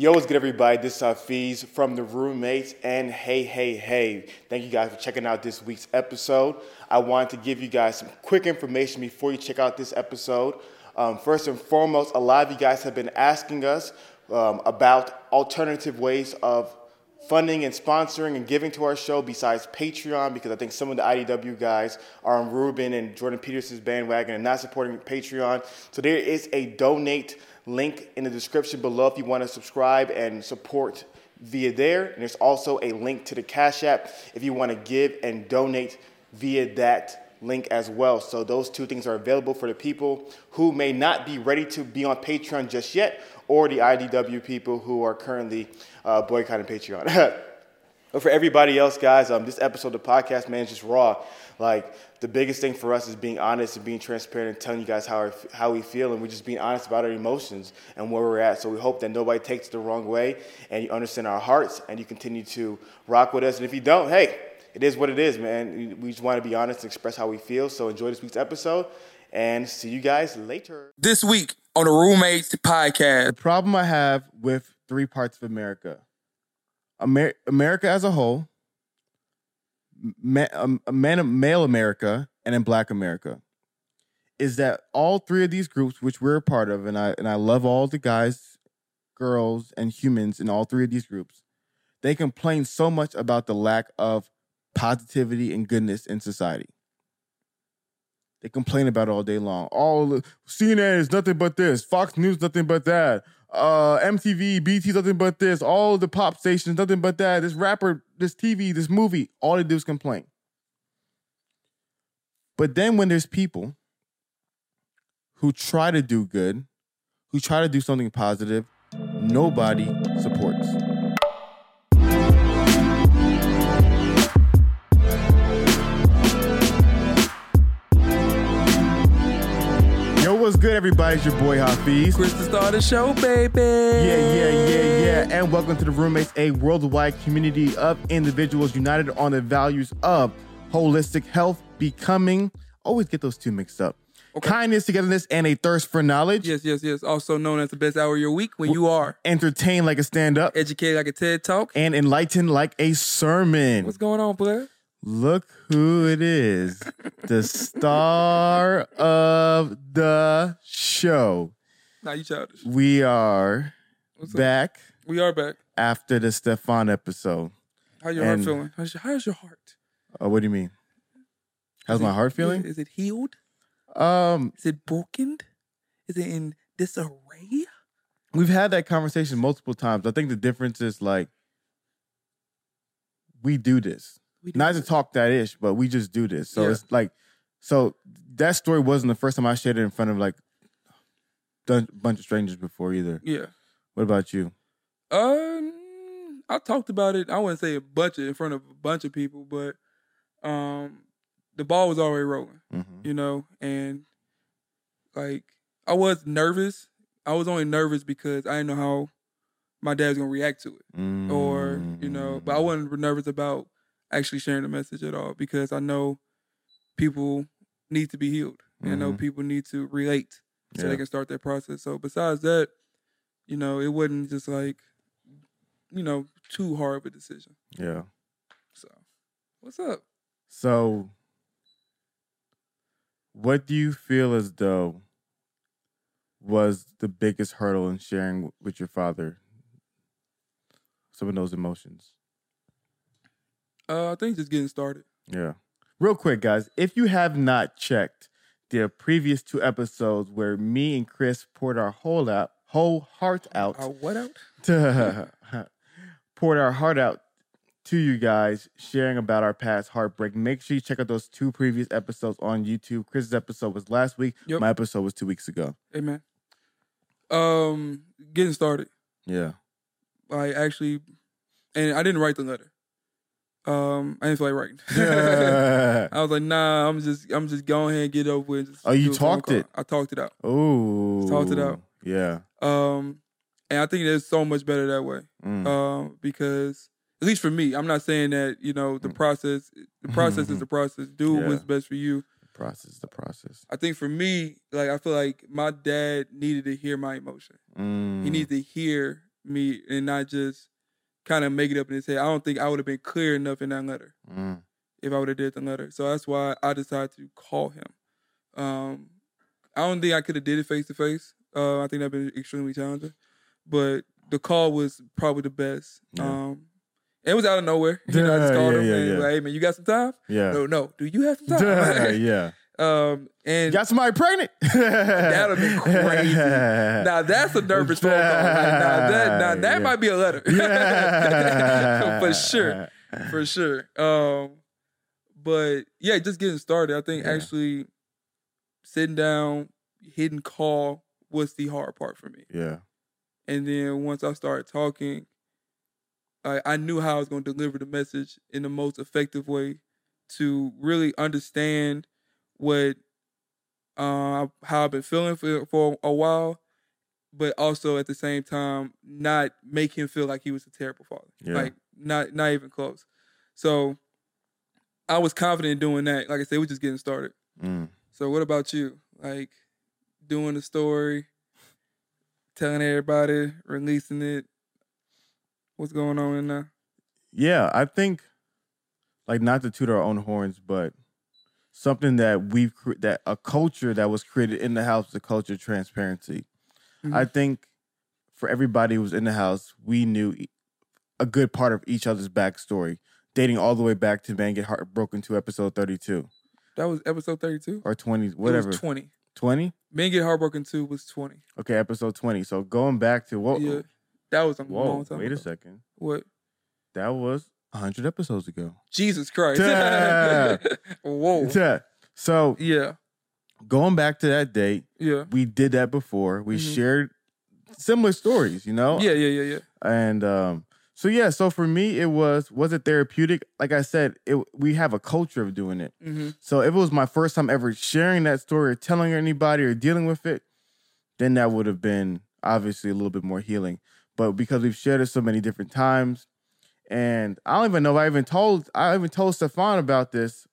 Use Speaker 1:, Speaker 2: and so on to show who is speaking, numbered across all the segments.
Speaker 1: Yo, what's good, everybody? This is Hafeez from the roommates, and hey, hey, hey. Thank you guys for checking out this week's episode. I wanted to give you guys some quick information before you check out this episode. Um, first and foremost, a lot of you guys have been asking us um, about alternative ways of funding and sponsoring and giving to our show besides Patreon because I think some of the IDW guys are on Rubin and Jordan Peterson's bandwagon and not supporting Patreon. So there is a donate link in the description below if you want to subscribe and support via there. And there's also a link to the Cash App if you want to give and donate via that link as well. So those two things are available for the people who may not be ready to be on Patreon just yet, or the IDW people who are currently uh, boycotting Patreon. but for everybody else, guys, um, this episode of the podcast, man, is just raw. Like the biggest thing for us is being honest and being transparent and telling you guys how how we feel, and we're just being honest about our emotions and where we're at. So we hope that nobody takes it the wrong way, and you understand our hearts, and you continue to rock with us. And if you don't, hey it is what it is, man. We just want to be honest and express how we feel. So enjoy this week's episode and see you guys later.
Speaker 2: This week on the Roommates podcast.
Speaker 3: The problem I have with three parts of America Amer- America as a whole, um, man- male America, and then black America is that all three of these groups, which we're a part of, and I and I love all the guys, girls, and humans in all three of these groups, they complain so much about the lack of positivity and goodness in society. They complain about it all day long. All CNN is nothing but this. Fox News nothing but that. Uh, MTV, BT nothing but this. All the pop stations nothing but that. This rapper, this TV, this movie, all they do is complain. But then when there's people who try to do good, who try to do something positive, nobody supports. What's good, everybody? It's your boy Hafeez.
Speaker 2: Chris the star of the show, baby.
Speaker 3: Yeah, yeah, yeah, yeah. And welcome to the Roommates, a worldwide community of individuals united on the values of holistic health, becoming. Always get those two mixed up. Okay. Kindness, togetherness, and a thirst for knowledge.
Speaker 2: Yes, yes, yes. Also known as the best hour of your week when you are
Speaker 3: entertained like a stand up,
Speaker 2: educated like a TED talk,
Speaker 3: and enlightened like a sermon.
Speaker 2: What's going on, Blair?
Speaker 3: Look who it is. the star of the show.
Speaker 2: Now you childish.
Speaker 3: We are What's back. Up?
Speaker 2: We are back.
Speaker 3: After the Stephan episode.
Speaker 2: How your and, heart feeling? How's your, how's your heart?
Speaker 3: Uh, what do you mean? How's is my
Speaker 2: it,
Speaker 3: heart feeling?
Speaker 2: Is it healed?
Speaker 3: Um
Speaker 2: Is it broken? Is it in disarray?
Speaker 3: We've had that conversation multiple times. I think the difference is like we do this not to talk that ish, but we just do this. So yeah. it's like, so that story wasn't the first time I shared it in front of like a bunch of strangers before either.
Speaker 2: Yeah.
Speaker 3: What about you?
Speaker 2: Um, I talked about it. I wouldn't say a bunch of, in front of a bunch of people, but um, the ball was already rolling. Mm-hmm. You know, and like I was nervous. I was only nervous because I didn't know how my dad was gonna react to it, mm-hmm. or you know, but I wasn't nervous about actually sharing the message at all because I know people need to be healed. Mm-hmm. I know mm-hmm. people need to relate so yeah. they can start their process. So besides that, you know, it wasn't just like, you know, too hard of a decision.
Speaker 3: Yeah.
Speaker 2: So, what's up?
Speaker 3: So, what do you feel as though was the biggest hurdle in sharing with your father some of those emotions?
Speaker 2: Uh, I think just getting started.
Speaker 3: Yeah. Real quick, guys, if you have not checked the previous two episodes where me and Chris poured our whole out, whole heart out,
Speaker 2: our what out?
Speaker 3: To, poured our heart out to you guys, sharing about our past heartbreak. Make sure you check out those two previous episodes on YouTube. Chris's episode was last week. Yep. My episode was two weeks ago.
Speaker 2: Amen. Um, getting started.
Speaker 3: Yeah.
Speaker 2: I actually, and I didn't write the letter. Um, I didn't feel like writing. I was like, nah, I'm just, I'm just going ahead and get over with.
Speaker 3: oh, you talked it.
Speaker 2: I talked it out.
Speaker 3: Oh,
Speaker 2: talked it out.
Speaker 3: Yeah.
Speaker 2: Um, and I think it's so much better that way. Mm. Um, because at least for me, I'm not saying that you know the mm. process. The process is the process. Do yeah. what's best for you.
Speaker 3: The process, is the process.
Speaker 2: I think for me, like I feel like my dad needed to hear my emotion. Mm. He needed to hear me and not just kind of make it up in his head. I don't think I would have been clear enough in that letter
Speaker 3: Mm.
Speaker 2: if I would have did the letter. So that's why I decided to call him. Um, I don't think I could have did it face to face. Uh, I think that'd been extremely challenging, but the call was probably the best.
Speaker 3: Yeah.
Speaker 2: Um, it was out of nowhere. You know, I just called
Speaker 3: yeah,
Speaker 2: him
Speaker 3: yeah,
Speaker 2: and like, hey man, you got some time?
Speaker 3: Yeah.
Speaker 2: No, no. Do you have some time?
Speaker 3: yeah.
Speaker 2: um, and
Speaker 3: Got somebody pregnant?
Speaker 2: That'd be crazy. now that's a nervous phone call. Like, now that now that
Speaker 3: Yeah.
Speaker 2: might be a letter.
Speaker 3: Yeah.
Speaker 2: For sure. For sure. Um, but yeah, just getting started. I think
Speaker 3: Yeah.
Speaker 2: actually sitting down, hitting call was the hard part for me.
Speaker 3: Yeah.
Speaker 2: And then once I started talking, I, I knew how I was going to deliver the message in the most effective way to really understand what uh, how I've been feeling for for a while, but also at the same time not make him feel like he was a terrible father.
Speaker 3: Yeah.
Speaker 2: Like not not even close. So I was confident in doing that. Like I said, we're just getting started.
Speaker 3: Mm.
Speaker 2: So what about you? Like doing the story, telling everybody, releasing it. What's going on in there?
Speaker 3: Yeah, I think like not to toot our own horns, but something that we've that a culture that was created in the house, the culture of transparency.
Speaker 2: Mhm.
Speaker 3: I think for everybody who was in the house, we knew a good part of each other's backstory, dating all the way back to Man Get Heartbroken to episode thirty-two
Speaker 2: That was episode thirty-two.
Speaker 3: or twenty,
Speaker 2: It
Speaker 3: whatever.
Speaker 2: was twenty.
Speaker 3: Twenty?
Speaker 2: Men Get Heartbroken two was twenty.
Speaker 3: Okay, episode twenty. So going back to what?
Speaker 2: Yeah, that was a
Speaker 3: Whoa,
Speaker 2: long time.
Speaker 3: wait a second.
Speaker 2: What?
Speaker 3: That was hundred episodes ago.
Speaker 2: Jesus Christ!
Speaker 3: Yeah.
Speaker 2: Whoa.
Speaker 3: Yeah. So
Speaker 2: Yeah.
Speaker 3: going back to that date,
Speaker 2: Yeah.
Speaker 3: we did that before. We
Speaker 2: Mhm.
Speaker 3: shared similar stories, you know?
Speaker 2: Yeah. Yeah. Yeah. Yeah.
Speaker 3: And um, so yeah, so for me it was was it therapeutic? Like I said, it we have a culture of doing it.
Speaker 2: Mm-hmm.
Speaker 3: So if it was my first time ever sharing that story or telling anybody or dealing with it, then that would have been obviously a little bit more healing. But because we've shared it so many different times, and I don't even know if I even told I even told Stephan about this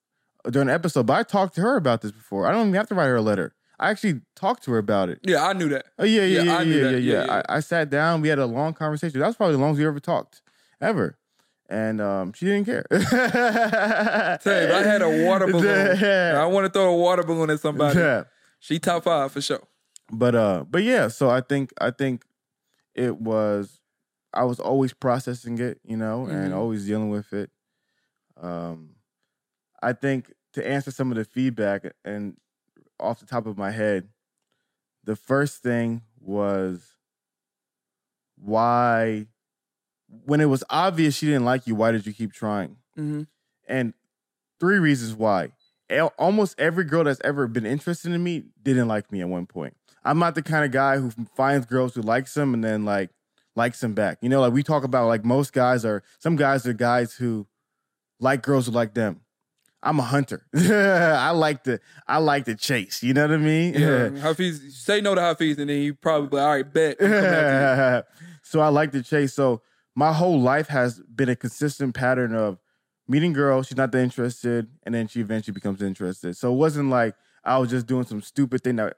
Speaker 3: during the episode, but I talked to her about this before. I don't even have to write her a letter. I actually talked to her about it.
Speaker 2: Yeah. I knew that.
Speaker 3: Oh yeah, yeah,
Speaker 2: Yeah,
Speaker 3: yeah,
Speaker 2: I
Speaker 3: yeah, yeah, yeah.
Speaker 2: Yeah.
Speaker 3: I, I sat down. We had a long conversation. That was probably the longest we ever talked, ever. And um, she didn't care.
Speaker 2: Tell you, if I had a water balloon. I want to throw a water balloon at somebody.
Speaker 3: Yeah.
Speaker 2: She top five for sure.
Speaker 3: But uh, but yeah. So I think I think it was. I was always processing it, you know, and
Speaker 2: Mhm.
Speaker 3: always dealing with it. Um, I think to answer some of the feedback and off the top of my head, the first thing was why when it was obvious she didn't like you, why did you keep trying?
Speaker 2: Mm-hmm.
Speaker 3: And three reasons why. Almost every girl that's ever been interested in me didn't like me at one point. I'm not the kind of guy who finds girls who likes them and then like likes them back. You know, like we talk about like most guys are some guys are guys who like girls who like them. I'm a hunter. I like to I like to chase. You know what I mean?
Speaker 2: Yeah. Hafeez, say no to Hafeez, and then you probably like, all right, bet. I'm coming after
Speaker 3: so I like to chase. So my whole life has been a consistent pattern of meeting girls, she's not that interested, and then she eventually becomes interested. So it wasn't like I was just doing some stupid thing that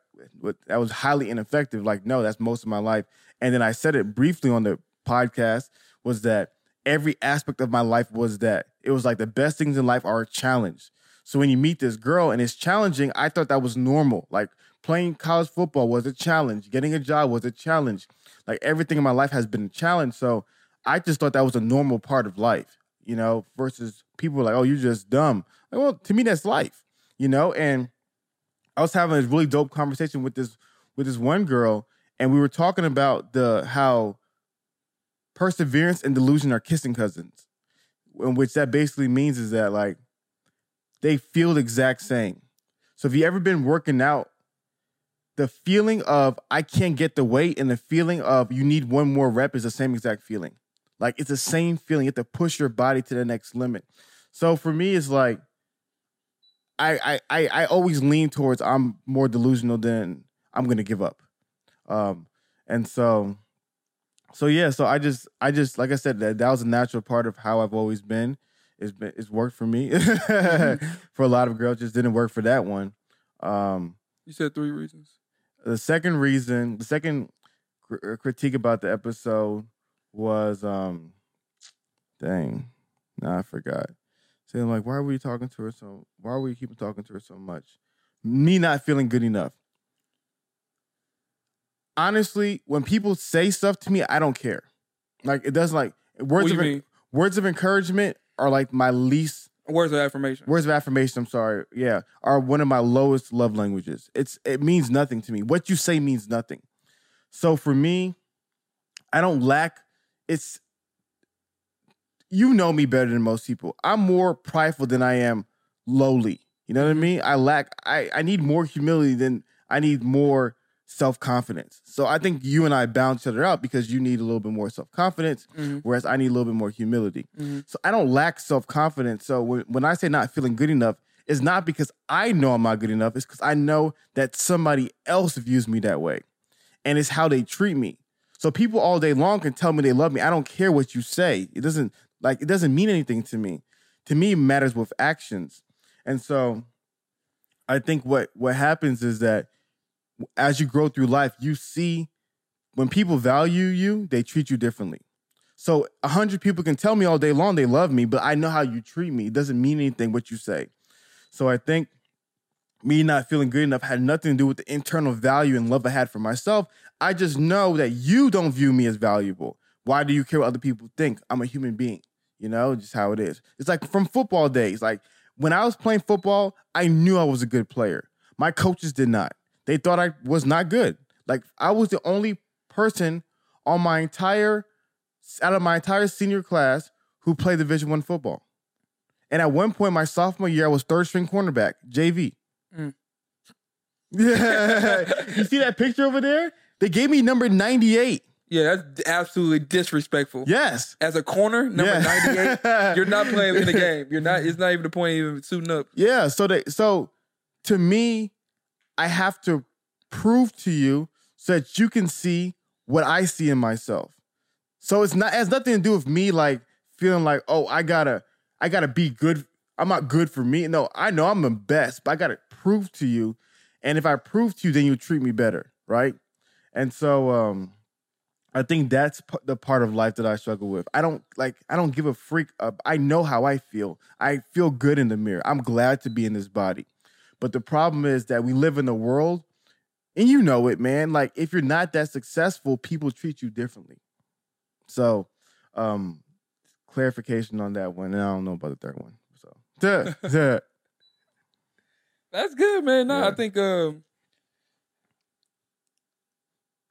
Speaker 3: that was highly ineffective. Like, no, that's most of my life. And then I said it briefly on the podcast was that every aspect of my life was that it was like the best things in life are a challenge. So when you meet this girl and it's challenging, I thought that was normal. Like playing college football was a challenge, getting a job was a challenge. Like everything in my life has been a challenge. So I just thought that was a normal part of life, you know, versus people like, oh, you're just dumb. Like, well, to me, that's life, you know? And I was having a really dope conversation with this with this one girl, and we were talking about the how perseverance and delusion are kissing cousins. In which that basically means is that like they feel the exact same. So if you ever been working out, the feeling of I can't get the weight and the feeling of you need one more rep is the same exact feeling. Like it's the same feeling. You have to push your body to the next limit. So for me, it's like I I I, I always lean towards I'm more delusional than I'm gonna give up. Um and so so yeah, so I just I just like I said that that was a natural part of how I've always been. It's been it's worked for me. for a lot of girls, just didn't work for that one. Um
Speaker 2: You said three reasons.
Speaker 3: the second reason, the second cr- uh, critique about the episode was um, dang, nah, I forgot. Saying like, why were you talking to her so? Why were you keeping talking to her so much? Me not feeling good enough. Honestly, when people say stuff to me, I don't care. Like it doesn't like words of words of encouragement are like my least
Speaker 2: Words of affirmation.
Speaker 3: words of affirmation i'm sorry yeah are one of my lowest love languages. It's it means nothing to me. What you say means nothing. So for me i don't lack it's you know me better than most people. I'm more prideful than i am lowly. You know what i mm-hmm. mean? I lack i i need more humility than i need more self-confidence so i think you and i balance each other out because you need a little bit more self-confidence
Speaker 2: Mhm.
Speaker 3: whereas i need a little bit more humility
Speaker 2: Mhm.
Speaker 3: so I don't lack self confidence. So when, when I say not feeling good enough, it's not because I know I'm not good enough. It's because I know that somebody else views me that way, and it's how they treat me. So people all day long can tell me they love me. I don't care what you say. It doesn't like it doesn't mean anything to me. To me, it matters with actions. And so, I think what what happens is that as you grow through life, you see when people value you, they treat you differently. So a hundred people can tell me all day long they love me, but I know how you treat me. It doesn't mean anything what you say. So I think me not feeling good enough had nothing to do with the internal value and love I had for myself. I just know that you don't view me as valuable. Why do you care what other people think? I'm a human being. You know, just how it is. It's like from football days. Like when I was playing football, I knew I was a good player. My coaches did not. They thought I was not good. Like I was the only person on my entire out of my entire senior class who played Division One football. And at one point, my sophomore year, I was third string cornerback, JV.
Speaker 2: Mm.
Speaker 3: Yeah, you see that picture over there? They gave me number ninety eight.
Speaker 2: Yeah, that's absolutely disrespectful.
Speaker 3: Yes,
Speaker 2: As a corner, number
Speaker 3: Yeah.
Speaker 2: 98, you're not playing in the game. You're not. It's not even the point of even suiting up.
Speaker 3: Yeah. So they so to me, I have to prove to you so that you can see what I see in myself. So it's not it has nothing to do with me like feeling like, oh, I gotta, I gotta be good. I'm not good for me. No, I know I'm the best, but I gotta prove to you. And if I prove to you, then you treat me better, right? And so um I think that's p- the part of life that I struggle with. I don't like I don't give a freak up. I know how I feel. I feel good in the mirror. I'm glad to be in this body. But the problem is that we live in a world and you know it, man. Like if you're not that successful, people treat you differently. So, um clarification on that one. And I don't know about the third one. So, duh, duh.
Speaker 2: That's good, man. No,
Speaker 3: Yeah.
Speaker 2: I think um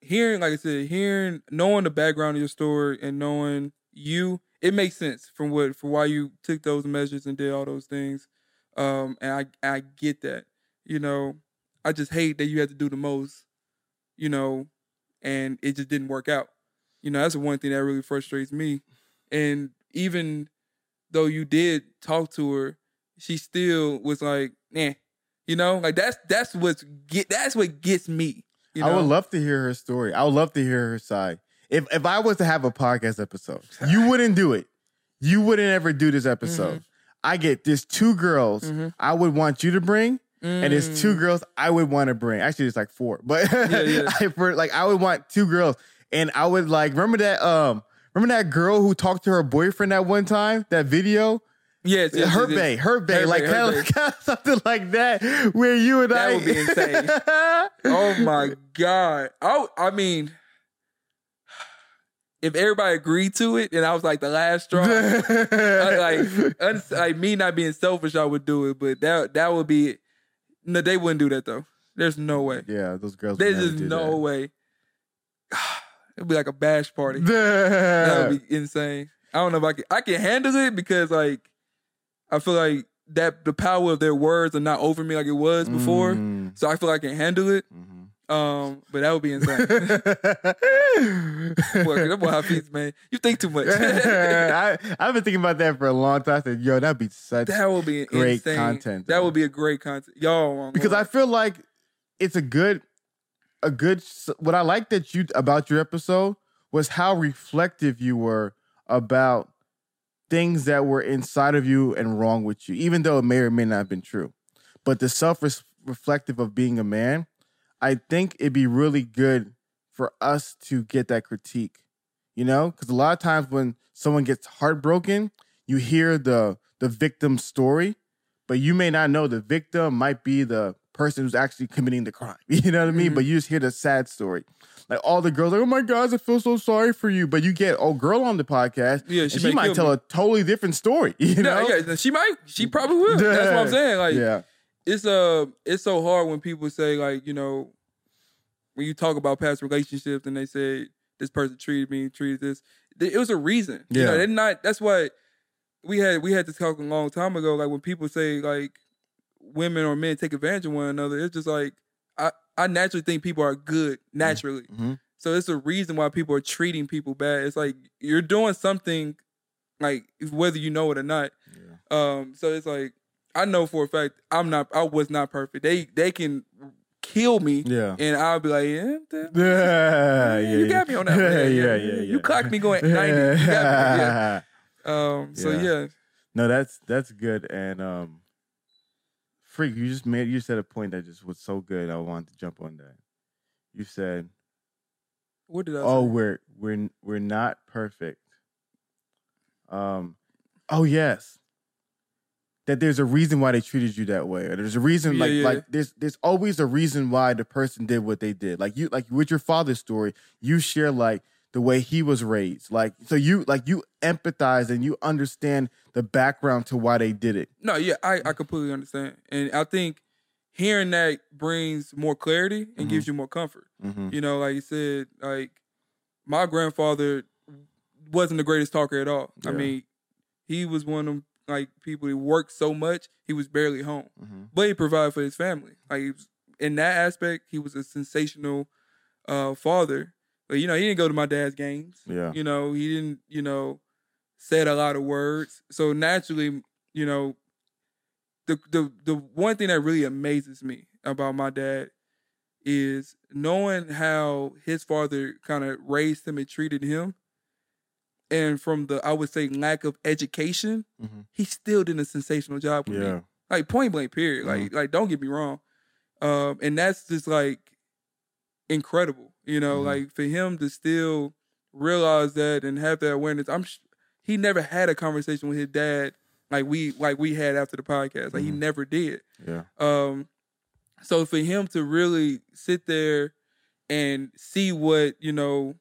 Speaker 2: hearing, like I said, hearing, knowing the background of your story and knowing you, it makes sense from what for why you took those measures and did all those things. Um, and I I get that. You know, I just hate that you had to do the most. You know, and it just didn't work out. You know, that's the one thing that really frustrates me. And even though you did talk to her, she still was like, "Nah." You know, like that's that's what's get that's what gets me. You know?
Speaker 3: I would love to hear her story. I would love to hear her side. If if I was to have a podcast episode, you wouldn't do it. You wouldn't ever do this episode. I get there's two girls
Speaker 2: Mhm.
Speaker 3: I would want you to bring, and there's two
Speaker 2: Mm.
Speaker 3: girls I would want to bring. Actually, it's like four, but
Speaker 2: yeah.
Speaker 3: I, for, like I would want two girls, and I would like remember that um remember that girl who talked to her boyfriend that one time that video.
Speaker 2: Yes, yes,
Speaker 3: her
Speaker 2: yes,
Speaker 3: bay, her bay, like kind of, kind of something like that, where you and
Speaker 2: That
Speaker 3: I
Speaker 2: would be insane. Oh my god! I I mean, if everybody agreed to it, and I was like the last straw, I, like un, like me not being selfish, I would do it. But that that would be no, they wouldn't do that though. There's no way.
Speaker 3: yeah, those girls.
Speaker 2: There's just no
Speaker 3: that.
Speaker 2: way. It'd be like a bash party. That would be insane. I don't know if I can. I can handle it because like I feel like that the power of their words are not over me like it was before.
Speaker 3: Mm.
Speaker 2: So I feel like I can handle it.
Speaker 3: Mhm.
Speaker 2: Um, but that would be insane. Boy, that boy Hafeez, man. You think too much.
Speaker 3: I, I've been thinking about that for a long time. I said, yo, that'd be such
Speaker 2: that would be
Speaker 3: Great
Speaker 2: insane.
Speaker 3: content,
Speaker 2: That
Speaker 3: though.
Speaker 2: would be a great content. Y'all
Speaker 3: because I feel like it's a good, a good. What I like that you about your episode was how reflective you were about things that were inside of you and wrong with you, even though it may or may not have been true. But the self reflective of being a man, I think it'd be really good for us to get that critique. You know, because a lot of times when someone gets heartbroken, you hear the the victim's story, but you may not know the victim might be the person who's actually committing the crime. You know what I mean?
Speaker 2: Mhm.
Speaker 3: But you just hear the sad story. Like all the girls, like, oh my gosh, I feel so sorry for you. But you get old girl on the podcast,
Speaker 2: Yeah, she
Speaker 3: she, might tell
Speaker 2: me.
Speaker 3: a totally different story. You know?
Speaker 2: Yeah, yeah, she might. She probably will. That's what I'm saying. Like,
Speaker 3: yeah,
Speaker 2: it's uh, it's so hard when people say like, you know, when you talk about past relationships and they say this person treated me, treated this. It was a reason. You know,
Speaker 3: Yeah.
Speaker 2: they're not. That's why we had we had this talk a long time ago. Like when people say like women or men take advantage of one another, it's just like I I naturally think people are good naturally.
Speaker 3: Mhm.
Speaker 2: So it's a reason why people are treating people bad. It's like you're doing something, like whether you know it or not. Um, so it's like I know for a fact I'm not. I was not perfect. They they can kill me,
Speaker 3: yeah.
Speaker 2: and I'll be like, yeah, that-
Speaker 3: Yeah, yeah,
Speaker 2: you got me on that.
Speaker 3: Yeah,
Speaker 2: Yeah,
Speaker 3: yeah,
Speaker 2: yeah. You clocked me going 90. You got me, yeah. Um, so
Speaker 3: Yeah.
Speaker 2: yeah,
Speaker 3: No, that's that's good. And um Freak, you just made you said a point that just was so good. I wanted to jump on that. You said,
Speaker 2: what did I?
Speaker 3: "Oh,
Speaker 2: say?
Speaker 3: we're we're we're not perfect." Um, oh yes, that there's a reason why they treated you that way, or there's a reason
Speaker 2: Yeah,
Speaker 3: like
Speaker 2: yeah.
Speaker 3: like there's there's always a reason why the person did what they did. Like you like with your father's story, you share like the way he was raised, like so you like you empathize and you understand the background to why they did it.
Speaker 2: No, yeah, I, I completely understand, and I think hearing that brings more clarity and
Speaker 3: Mhm.
Speaker 2: gives you more comfort.
Speaker 3: Mm-hmm.
Speaker 2: You know, like you said, like my grandfather wasn't the greatest talker at all. I mean, he was one of them like people He worked so much he was barely home,
Speaker 3: Mm-hmm.
Speaker 2: but he provided for his family. Like he was, in that aspect, he was a sensational uh, father. But you know, he didn't go to my dad's games.
Speaker 3: Yeah.
Speaker 2: You know, he didn't. You know, said a lot of words. So naturally, you know, the the the one thing that really amazes me about my dad is knowing how his father kind of raised him and treated him. And from the, I would say, lack of education,
Speaker 3: Mhm.
Speaker 2: he still did a sensational job with me like point blank period like like don't get me wrong um and that's just like incredible you know
Speaker 3: Mhm.
Speaker 2: like for him to still realize that and have that awareness i'm sh- he never had a conversation with his dad like we like we had after the podcast like he
Speaker 3: Mhm.
Speaker 2: never did
Speaker 3: Yeah.
Speaker 2: um so for him to really sit there and see what you know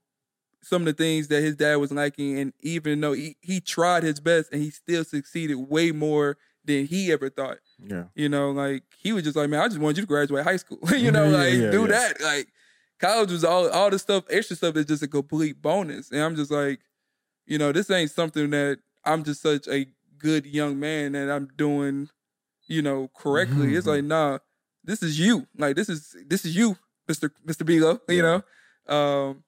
Speaker 2: some of the things that his dad was liking and even though he, he tried his best and he still succeeded way more than he ever thought
Speaker 3: Yeah.
Speaker 2: you know, like he was just like, man, I just wanted you to graduate high school. you know,
Speaker 3: Yeah,
Speaker 2: like
Speaker 3: yeah,
Speaker 2: do
Speaker 3: yeah.
Speaker 2: that. Like college was all all the stuff, extra stuff is just a complete bonus. And I'm just like, you know, this ain't something that I'm just such a good young man that I'm doing, you know, correctly. It's
Speaker 3: Mhm.
Speaker 2: like, nah, this is you. Like this is this is you, Mr. Mr. Bilo, you know? Um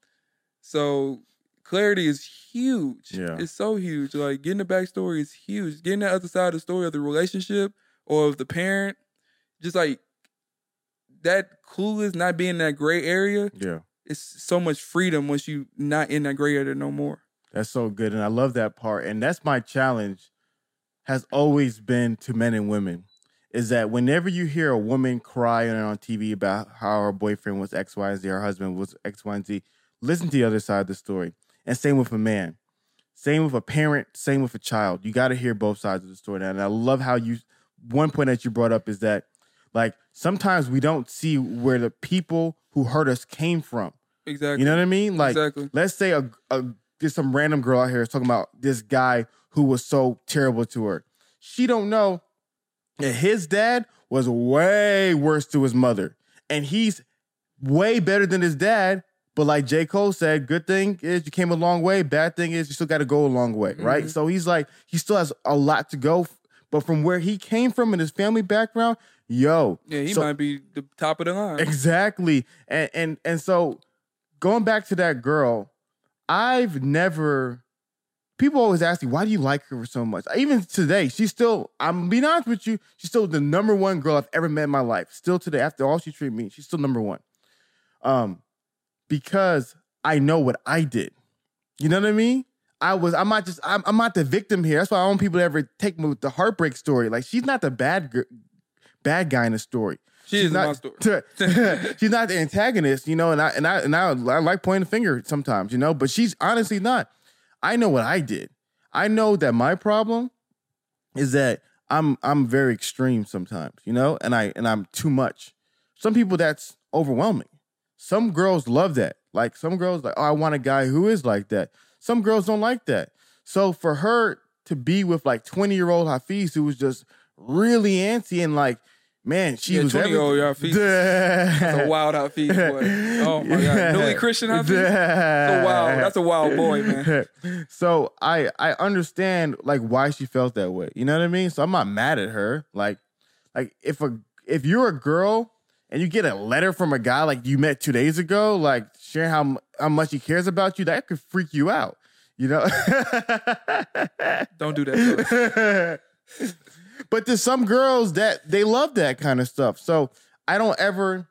Speaker 2: so clarity is huge.
Speaker 3: Yeah.
Speaker 2: It's so huge. Like getting the backstory is huge. Getting the other side of the story of the relationship or of the parent, just like that clueless, not being in that gray area,
Speaker 3: Yeah.
Speaker 2: it's so much freedom once you not in that gray area no more.
Speaker 3: That's so good. And I love that part. And that's my challenge has always been to men and women is that whenever you hear a woman cry on TV about how her boyfriend was X, Y, and Z, her husband was X, Y, and Z, listen to the other side of the story. And same with a man. Same with a parent, same with a child. You got to hear both sides of the story. And I love how you, one point that you brought up is that, like, sometimes we don't see where the people who hurt us came from.
Speaker 2: Exactly.
Speaker 3: You know what I mean? Like,
Speaker 2: exactly.
Speaker 3: let's say a, a there's some random girl out here talking about this guy who was so terrible to her. She don't know that his dad was way worse to his mother, and he's way better than his dad. But like J. Cole said, good thing is you came a long way. Bad thing is you still got to go a long way, right?
Speaker 2: Mhm.
Speaker 3: So he's like, he still has a lot to go. But from where he came from and his family background, yo,
Speaker 2: Yeah, he
Speaker 3: so-
Speaker 2: might be the top of the line.
Speaker 3: Exactly. And and and so going back to that girl, I've never people always ask me, why do you like her so much? Even today, she's still, I'm being honest with you, she's still the number one girl I've ever met in my life. Still today, after all she treated me, she's still number one. Um, because I know what I did. You know what I mean? I was, I'm not just, I'm, I'm not the victim here. That's why I don't want people to ever take me with the heartbreak story. Like she's not the bad bad guy in the story.
Speaker 2: She
Speaker 3: she's
Speaker 2: is
Speaker 3: not she's not the antagonist, you know, and I and I and I, I like pointing the finger sometimes, you know, but she's honestly not. I know what I did. I know that my problem is that I'm I'm very extreme sometimes, you know, and I and I'm too much. Some people that's overwhelming. Some girls love that. Like some girls like, oh, I want a guy who is like that. Some girls don't like that. So for her to be with like 20 year old Hafeez who was just really antsy and like, man, she
Speaker 2: Yeah,
Speaker 3: was
Speaker 2: 20 year old. Hafeez. That's a wild Hafeez boy. Oh my god, newly Christian Hafeez. That's a wild. That's a wild boy, man.
Speaker 3: so I I understand like why she felt that way. You know what I mean? So I'm not mad at her. Like like if a if you're a girl and you get a letter from a guy like you met two days ago, like sharing how how much he cares about you, that could freak you out. You know.
Speaker 2: Don't do that.
Speaker 3: but there's some girls that they love that kind of stuff. So I don't ever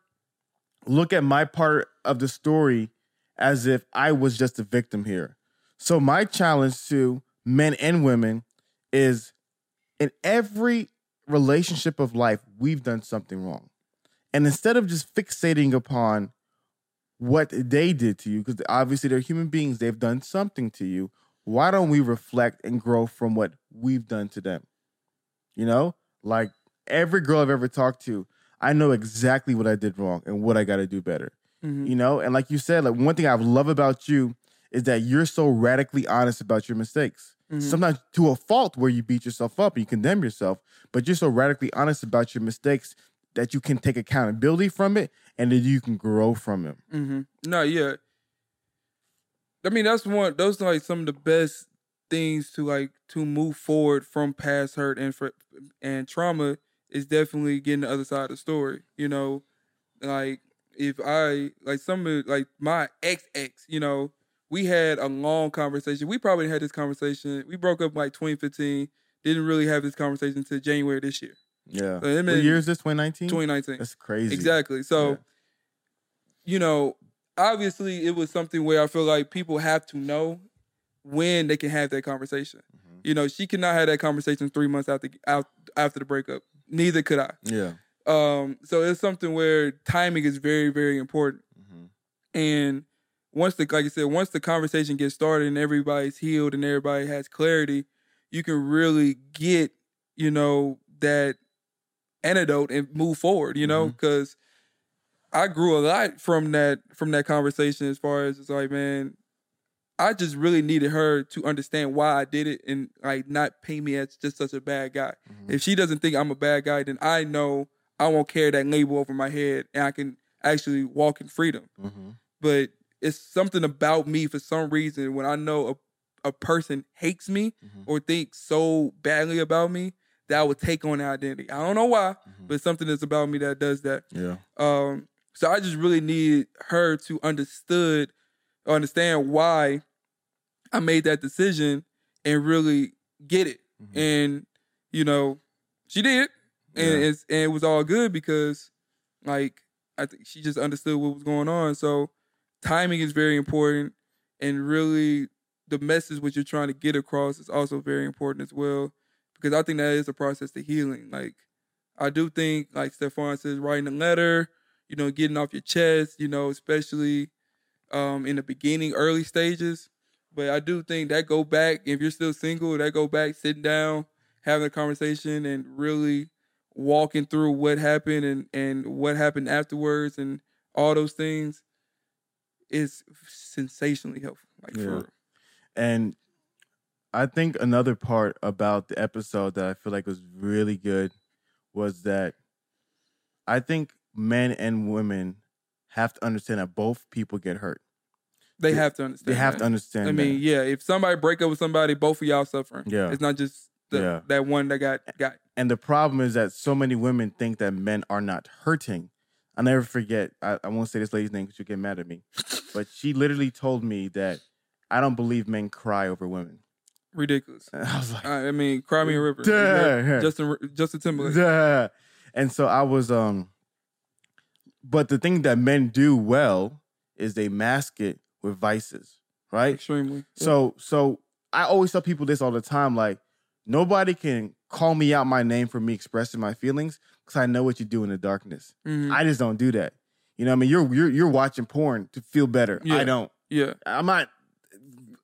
Speaker 3: look at my part of the story as if I was just a victim here. So my challenge to men and women is in every relationship of life, we've done something wrong. And instead of just fixating upon what they did to you, because obviously they're human beings, they've done something to you. Why don't we reflect and grow from what we've done to them? You know, like every girl I've ever talked to, I know exactly what I did wrong and what I got to do better.
Speaker 2: Mhm.
Speaker 3: You know, and like you said, like one thing I love about you is that you're so radically honest about your mistakes.
Speaker 2: Mhm.
Speaker 3: Sometimes to a fault where you beat yourself up and you condemn yourself, but you're so radically honest about your mistakes that you can take accountability from it and that you can grow from it.
Speaker 2: hmm No, yeah. I mean, that's one. Those are like some of the best things to like to move forward from past hurt and for and trauma is definitely getting the other side of the story. You know, like if I like some of like my ex ex, you know, we had a long conversation. We probably had this conversation. We broke up like 2015. Didn't really have this conversation until January this year,
Speaker 3: Yeah.
Speaker 2: So it
Speaker 3: what
Speaker 2: been
Speaker 3: year is this? 2019?
Speaker 2: 2019.
Speaker 3: That's crazy.
Speaker 2: Exactly. So,
Speaker 3: Yeah.
Speaker 2: you know, obviously it was something where I feel like people have to know when they can have that conversation.
Speaker 3: Mm-hmm.
Speaker 2: You know, she could not have that conversation three months after out after the breakup. Neither could I.
Speaker 3: Yeah.
Speaker 2: Um, so it's something where timing is very, very important.
Speaker 3: Mhm.
Speaker 2: And once the like I said, once the conversation gets started and everybody's healed and everybody has clarity, you can really get, you know, that antidote and move forward, you know, because I grew a lot from that from that conversation as far as it's like, man, I just really needed her to understand why I did it and like not paint me as just such a bad guy.
Speaker 3: Mhm.
Speaker 2: If she doesn't think I'm a bad guy, then I know I won't carry that label over my head and I can actually walk in freedom
Speaker 3: Mhm.
Speaker 2: but it's something about me for some reason when I know a, a person hates me
Speaker 3: Mhm.
Speaker 2: or thinks so badly about me that I would take on that identity. I don't know why,
Speaker 3: Mhm.
Speaker 2: but something is about me that does that.
Speaker 3: Yeah.
Speaker 2: Um, so I just really need her to understood understand why I made that decision and really get it.
Speaker 3: Mhm.
Speaker 2: And you know, she did, and
Speaker 3: Yeah.
Speaker 2: it's and it was all good because like I think she just understood what was going on. So timing is very important, and really the message what you're trying to get across is also very important as well. Because I think that is a process to healing. Like I do think, like Stephan says, writing a letter, you know, getting off your chest, you know, especially um, in the beginning, early stages. But I do think that go back if you're still single, that go back, sitting down, having a conversation, and really walking through what happened and and what happened afterwards and all those things is sensationally helpful. Like
Speaker 3: Yeah.
Speaker 2: for.
Speaker 3: And I think another part about the episode that I feel like was really good was that I think men and women have to understand that both people get hurt.
Speaker 2: they
Speaker 3: They-
Speaker 2: have to understand.
Speaker 3: They have
Speaker 2: that.
Speaker 3: to understand.
Speaker 2: I mean,
Speaker 3: that.
Speaker 2: yeah, if somebody break up with somebody, both of y'all suffering.
Speaker 3: Yeah.
Speaker 2: It's not just the,
Speaker 3: Yeah.
Speaker 2: that one that got got.
Speaker 3: and the problem is that so many women think that men are not hurting. I'll never forget. I, I won't say this lady's name because you'll get mad at me, but she literally told me that I don't believe men cry over women.
Speaker 2: Ridiculous.
Speaker 3: And I was like,
Speaker 2: I I mean, Cry Me a River.
Speaker 3: Duh.
Speaker 2: Justin Justin Timberlake.
Speaker 3: Duh. And so I was um but the thing that men do well is they mask it with vices, right?
Speaker 2: Extremely.
Speaker 3: So so I always tell people this all the time like nobody can call me out my name for me expressing my feelings because I know what you do in the darkness.
Speaker 2: Mhm.
Speaker 3: I just don't do that. You know, what I mean, you're you're you're watching porn to feel better.
Speaker 2: Yeah.
Speaker 3: I don't.
Speaker 2: yeah.
Speaker 3: I'm not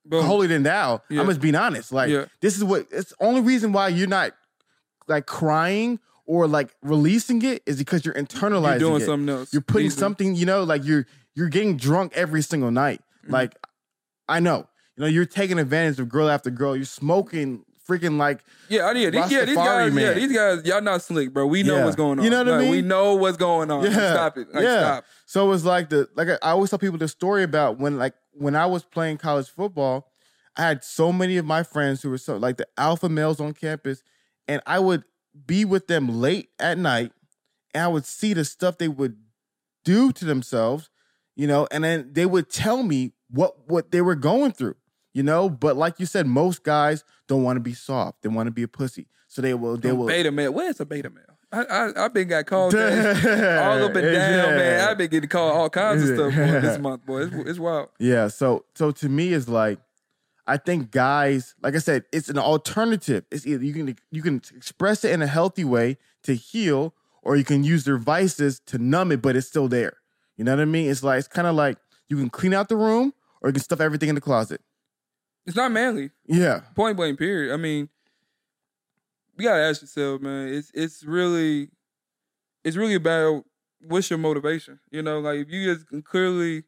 Speaker 2: Boom.
Speaker 3: holier than thou.
Speaker 2: Yeah.
Speaker 3: I'm just being honest. Like
Speaker 2: Yeah.
Speaker 3: this is what it's the only reason why you're not like crying or like releasing it is because you're internalizing
Speaker 2: You're doing
Speaker 3: it.
Speaker 2: something else.
Speaker 3: You're putting
Speaker 2: Easily.
Speaker 3: something, you know, like you're you're getting drunk every single night.
Speaker 2: Mhm.
Speaker 3: Like I know, you know, you're taking advantage of girl after girl. You're smoking freaking like
Speaker 2: Yeah, I did. These, yeah, these guys. Yeah, these guys. Y'all not slick, bro. We know
Speaker 3: Yeah.
Speaker 2: what's going on.
Speaker 3: You know what I
Speaker 2: mean? We know what's going on. Like,
Speaker 3: Yeah.
Speaker 2: stop it. Like,
Speaker 3: Yeah.
Speaker 2: stop.
Speaker 3: So it's like the like I always tell people the story about when like when I was playing college football, I had so many of my friends who were so like the alpha males on campus, and I would be with them late at night, and I would see the stuff they would do to themselves, you know, and then they would tell me what what they were going through, you know. But like you said, most guys don't want to be soft; they want to be a pussy, so they will they will.
Speaker 2: Beta male. Where's a beta male? I I I've been got called all up and down,
Speaker 3: Yeah.
Speaker 2: man. I've been getting called all kinds of stuff boy, this month, boy. It's, it's wild.
Speaker 3: Yeah. So so to me, it's like I think guys, like I said, it's an alternative. It's either you can you can express it in a healthy way to heal, or you can use their vices to numb it, but it's still there. You know what I mean? It's like it's kind of like you can clean out the room, or you can stuff everything in the closet.
Speaker 2: It's not manly.
Speaker 3: Yeah.
Speaker 2: Point blank. Period. I mean, you gotta ask yourself, man. It's it's really, it's really about what's your motivation. You know, like if you just can clearly.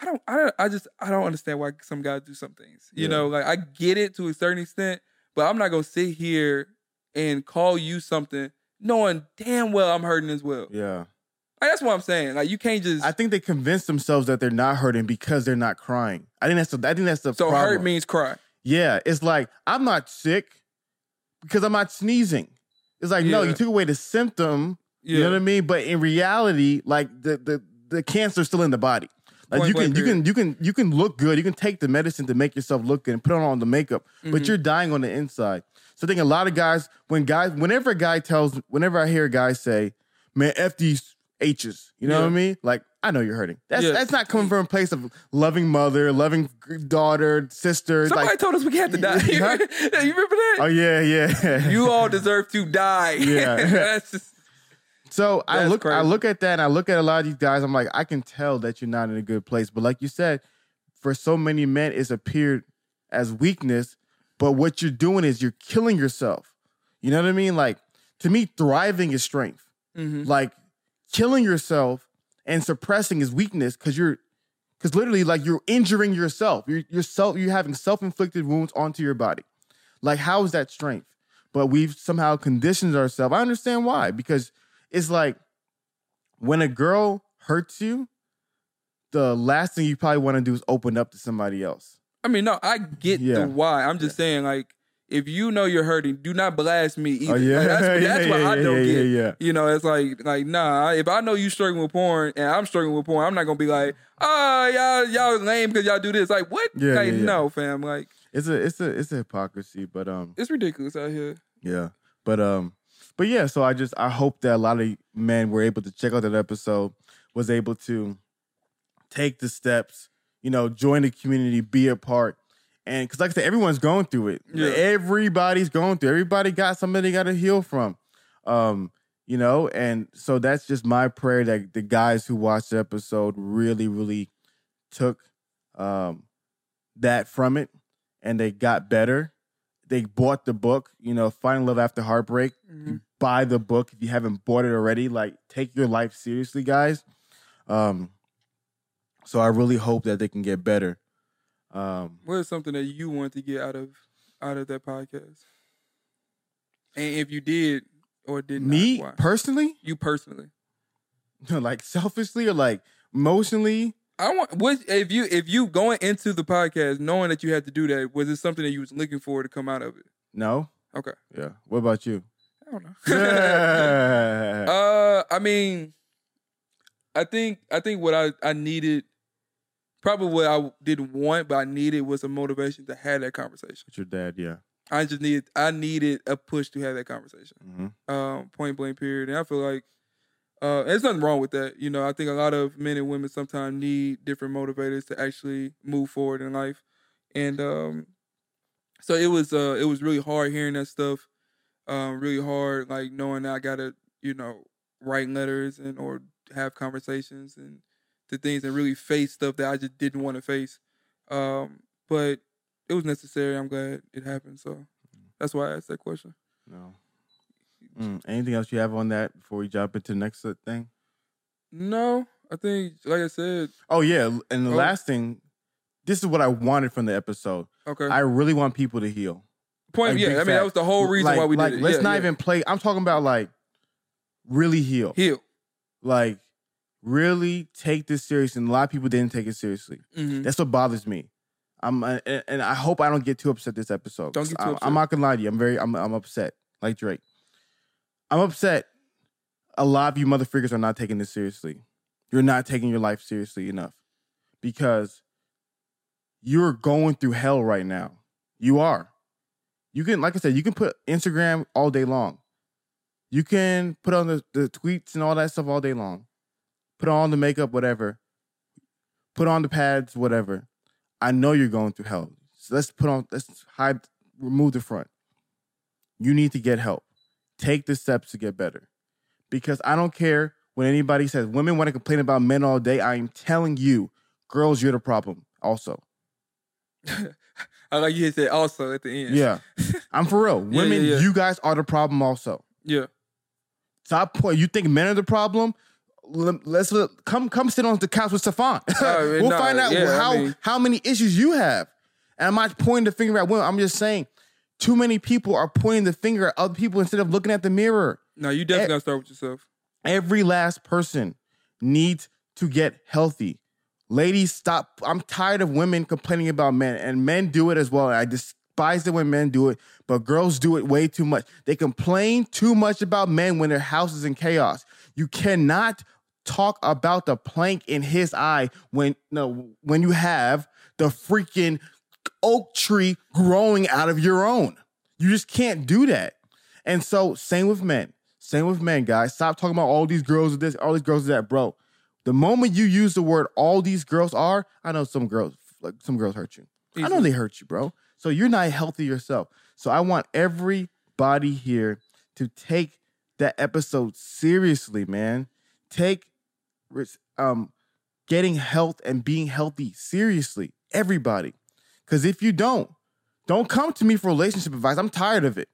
Speaker 2: I don't, I don't, I just, I don't understand why some guys do some things. You
Speaker 3: Yeah.
Speaker 2: know, like I get it to a certain extent, but I'm not gonna sit here and call you something knowing damn well I'm hurting as well.
Speaker 3: Yeah.
Speaker 2: Like, that's what I'm saying. Like you can't just.
Speaker 3: I think they convince themselves that they're not hurting because they're not crying. I think that's the I think that's the
Speaker 2: so
Speaker 3: problem.
Speaker 2: hurt means cry.
Speaker 3: Yeah, it's like I'm not sick because I'm not sneezing. It's like no, you took away the symptom.
Speaker 2: Yeah.
Speaker 3: You know what I mean? But in reality, like the the the cancer's still in the body. Like
Speaker 2: Point
Speaker 3: you can you can you can you can look good. You can take the medicine to make yourself look good and put on all the makeup, but
Speaker 2: Mhm.
Speaker 3: you're dying on the inside. So I think a lot of guys, when guys, whenever a guy tells, whenever I hear a guy say, "Man, f these H's," you know
Speaker 2: Yeah.
Speaker 3: what I mean? Like I know you're hurting. That's
Speaker 2: Yeah.
Speaker 3: that's not coming from a place of loving mother, loving daughter, sister.
Speaker 2: Somebody
Speaker 3: like,
Speaker 2: told us we had to die. You remember that?
Speaker 3: oh yeah, yeah.
Speaker 2: You all deserve to die.
Speaker 3: Yeah.
Speaker 2: Just
Speaker 3: So I look, I look at that, and I look at a lot of these guys. I'm like, I can tell that you're not in a good place. But like you said, for so many men, it's appeared as weakness. But what you're doing is you're killing yourself. You know what I mean? Like to me, thriving is strength.
Speaker 2: mhm.
Speaker 3: Like killing yourself and suppressing is weakness because you're, because literally, like you're injuring yourself. You're you're self, you're having self inflicted wounds onto your body. Like how is that strength? But we've somehow conditioned ourselves. I understand why because it's like when a girl hurts you, the last thing you probably want to do is open up to somebody else.
Speaker 2: I mean, no, I get
Speaker 3: Yeah.
Speaker 2: the why. I'm just saying, like, if you know you're hurting, do not blast me either.
Speaker 3: Oh yeah,
Speaker 2: Like, that's
Speaker 3: yeah,
Speaker 2: that's what
Speaker 3: yeah,
Speaker 2: I don't
Speaker 3: yeah,
Speaker 2: get.
Speaker 3: Yeah, yeah.
Speaker 2: You know, it's like, like, nah. If I know you struggling with porn and I'm struggling with porn, I'm not gonna be like, oh, y'all, y'all lame because y'all do this. Like, what?
Speaker 3: Yeah,
Speaker 2: like,
Speaker 3: yeah, yeah.
Speaker 2: no, fam. Like,
Speaker 3: It's a it's a it's a hypocrisy, but um
Speaker 2: it's ridiculous out here.
Speaker 3: yeah, but um but yeah. So I just I hope that a lot of men were able to check out that episode, was able to take the steps, you know, join the community, be a part. And because, like I said, everyone's going through it.
Speaker 2: Yeah.
Speaker 3: Everybody's going through. Everybody got something they got to heal from. Um, you know, and so that's just my prayer that the guys who watched the episode really, really took um that from it and they got better. They bought the book, you know, Finding Love After Heartbreak.
Speaker 2: Mhm.
Speaker 3: Buy the book if you haven't bought it already. Like, take your life seriously, guys. Um, so I really hope that they can get better. Um,
Speaker 2: What is something that you want to get out of out of that podcast? And if you did or did
Speaker 3: me
Speaker 2: not, why?
Speaker 3: personally,
Speaker 2: you personally.
Speaker 3: like selfishly or like emotionally,
Speaker 2: I want what if you if you going into the podcast knowing that you had to do that, was it something that you was looking for to come out of it?
Speaker 3: no.
Speaker 2: Okay.
Speaker 3: Yeah. What about you?
Speaker 2: I don't know.
Speaker 3: yeah.
Speaker 2: uh I mean I think I think what I, I needed probably what I didn't want, but I needed was a motivation to have that conversation.
Speaker 3: With your dad, yeah.
Speaker 2: I just needed I needed a push to have that conversation.
Speaker 3: hmm
Speaker 2: um, point blank period. And I feel like uh, there's nothing wrong with that. You know, I think a lot of men and women sometimes need different motivators to actually move forward in life. And um, so it was uh, it was really hard hearing that stuff. Um, really hard, like knowing that I gotta you know, write letters and or have conversations and the things and really face stuff that I just didn't want to face. Um, but it was necessary. I'm glad it happened. So that's why I asked that question.
Speaker 3: No. Mm, anything else you have on that before we jump into the next uh, thing?
Speaker 2: No, I think, like I said.
Speaker 3: Oh yeah, and the
Speaker 2: Oh.
Speaker 3: last thing, this is what I wanted from the episode.
Speaker 2: Okay.
Speaker 3: I really want people to heal.
Speaker 2: Point.
Speaker 3: Like,
Speaker 2: yeah, I mean that was the whole reason
Speaker 3: Like-
Speaker 2: why we
Speaker 3: like,
Speaker 2: did it.
Speaker 3: Let's
Speaker 2: Yeah,
Speaker 3: not
Speaker 2: yeah.
Speaker 3: even play. I'm talking about like really heal.
Speaker 2: heal.
Speaker 3: Like really take this serious, and a lot of people didn't take it seriously.
Speaker 2: hmm
Speaker 3: That's what bothers me. I'm uh, and, and I hope I don't get too upset this episode.
Speaker 2: Don't get too
Speaker 3: I'm,
Speaker 2: upset.
Speaker 3: I'm not gonna lie to you. I'm very I'm I'm upset. Like Drake. I'm upset. A lot of you mother figures are not taking this seriously. You're not taking your life seriously enough because you're going through hell right now. You are. You can, like I said, you can put Instagram all day long. You can put on the, the tweets and all that stuff all day long. Put on the makeup, whatever. Put on the pads, whatever. I know you're going through hell. So let's put on, let's hide, remove the front. You need to get help. Take the steps to get better. Because I don't care when anybody says women want to complain about men all day. I am telling you, girls, you're the problem also.
Speaker 2: I like you said also at the end.
Speaker 3: Yeah. I'm for real. Women,
Speaker 2: yeah, yeah.
Speaker 3: you guys are the problem also.
Speaker 2: Yeah.
Speaker 3: Stop point. You think men are the problem? Let's let- come come sit on the couch with
Speaker 2: Stephan.
Speaker 3: We'll
Speaker 2: no,
Speaker 3: find out
Speaker 2: yeah, I
Speaker 3: how
Speaker 2: mean-
Speaker 3: how many issues you have. And I'm not pointing the finger at women. I'm just saying, too many people are pointing the finger at other people instead of looking at the mirror.
Speaker 2: No, you definitely
Speaker 3: Eh.
Speaker 2: gotta start with yourself.
Speaker 3: Every last person needs to get healthy. Ladies, stop. I'm tired of women complaining about men, and men do it as well. I despise it when men do it, but girls do it way too much. They complain too much about men when their house is in chaos. You cannot talk about the plank in his eye when no when you have the freaking oak tree growing out of your own. You just can't do that. And so, same with men. Same with men, guys. Stop talking about all these girls this, all these girls that, bro. The moment you use the word all these girls are, I know some girls, like some girls hurt you. I know they hurt you, bro. So you're not healthy yourself. So I want everybody here to take that episode seriously, man. Take um getting health and being healthy seriously. Everybody. Cause if you don't, don't come to me for relationship advice. I'm tired of it.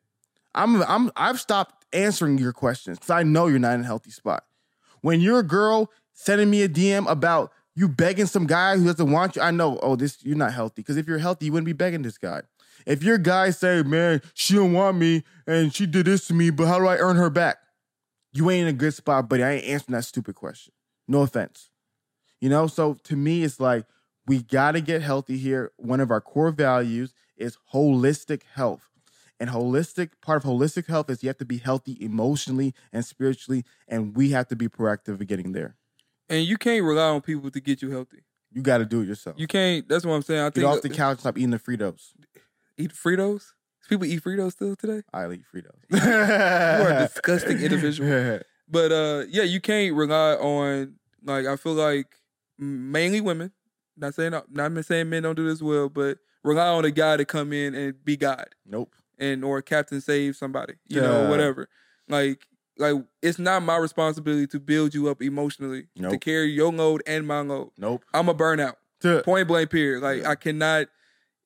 Speaker 3: I'm I'm I've stopped answering your questions because I know you're not in a healthy spot. When you're a girl sending me a DM about you begging some guy who doesn't want you, I know, oh, this you're not healthy. Because if you're healthy, you wouldn't be begging this guy. If your guy say, man, she don't want me and she did this to me, but how do I earn her back? You ain't in a good spot, buddy. I ain't answering that stupid question. No offense. You know, so to me, it's like we got to get healthy here. One of our core values is holistic health. And holistic part of holistic health is you have to be healthy emotionally and spiritually, and we have to be proactive in getting there.
Speaker 2: And you can't rely on people to get you healthy.
Speaker 3: You got to do it yourself.
Speaker 2: You can't. That's what I'm saying. I
Speaker 3: Get
Speaker 2: think
Speaker 3: off the couch and stop eating the Fritos.
Speaker 2: eat Fritos. People eat Fritos still today.
Speaker 3: I eat Fritos.
Speaker 2: You are a disgusting individual. But uh, yeah, you can't rely on like I feel like mainly women. Not saying not saying men don't do this well, but rely on a guy to come in and be God
Speaker 3: Nope.
Speaker 2: and or Captain save somebody, you know, whatever. Like like it's not my responsibility to build you up emotionally
Speaker 3: nope.
Speaker 2: to carry your load and my load.
Speaker 3: Nope.
Speaker 2: I'm a burnout.
Speaker 3: To-
Speaker 2: Point blank period. Like I cannot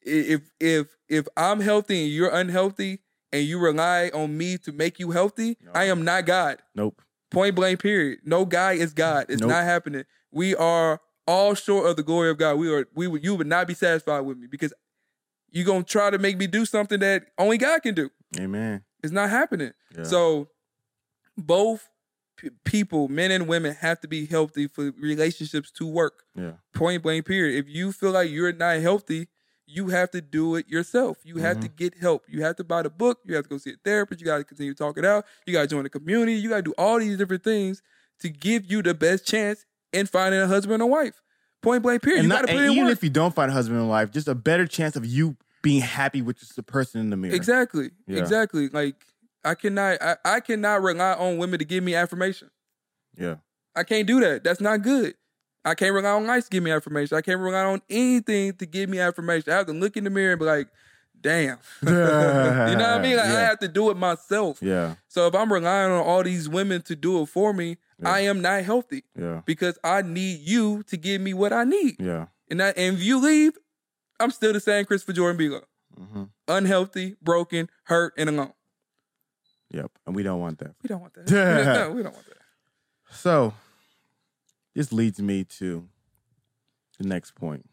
Speaker 2: if if if I'm healthy and you're unhealthy and you rely on me to make you healthy,
Speaker 3: No.
Speaker 2: I am not God.
Speaker 3: Nope.
Speaker 2: Point blank period. No guy is God. It's
Speaker 3: Nope.
Speaker 2: not happening. We are all short of the glory of God. We are we would you would not be satisfied with me because you're gonna try to make me do something that only God can do.
Speaker 3: Amen.
Speaker 2: It's not happening.
Speaker 3: Yeah.
Speaker 2: So both p- people, men and women, have to be healthy for relationships to work.
Speaker 3: yeah.
Speaker 2: Point blank period. If you feel like you're not healthy, you have to do it yourself. You have to mm-hmm. get help. You have to buy the book. You have to go see a therapist. You got to continue to talk it out. You got to join the community. You got to do all these different things to give you the best chance in finding a husband or wife. Point blank period.
Speaker 3: And, not, and even
Speaker 2: work.
Speaker 3: if you don't find a husband in wife, just a better chance of you being happy with just the person in the mirror.
Speaker 2: Exactly.
Speaker 3: Yeah.
Speaker 2: Exactly. Like I cannot I, I cannot rely on women to give me affirmation.
Speaker 3: Yeah.
Speaker 2: I can't do that. That's not good. I can't rely on lights to give me affirmation. I can't rely on anything to give me affirmation. I have to look in the mirror and be like, damn. you know what I mean? Like, I have to do it myself.
Speaker 3: Yeah.
Speaker 2: So if I'm relying on all these women to do it for me,
Speaker 3: Yeah.
Speaker 2: I am not healthy
Speaker 3: Yeah.
Speaker 2: because I need you to give me what I need.
Speaker 3: Yeah.
Speaker 2: And that, and if you leave, I'm still the same Christopher Jordan Bigelow.
Speaker 3: hmm
Speaker 2: Unhealthy, broken, hurt, and alone.
Speaker 3: Yep. And we don't want that.
Speaker 2: We don't want that. no, we don't want that.
Speaker 3: So this leads me to the next point.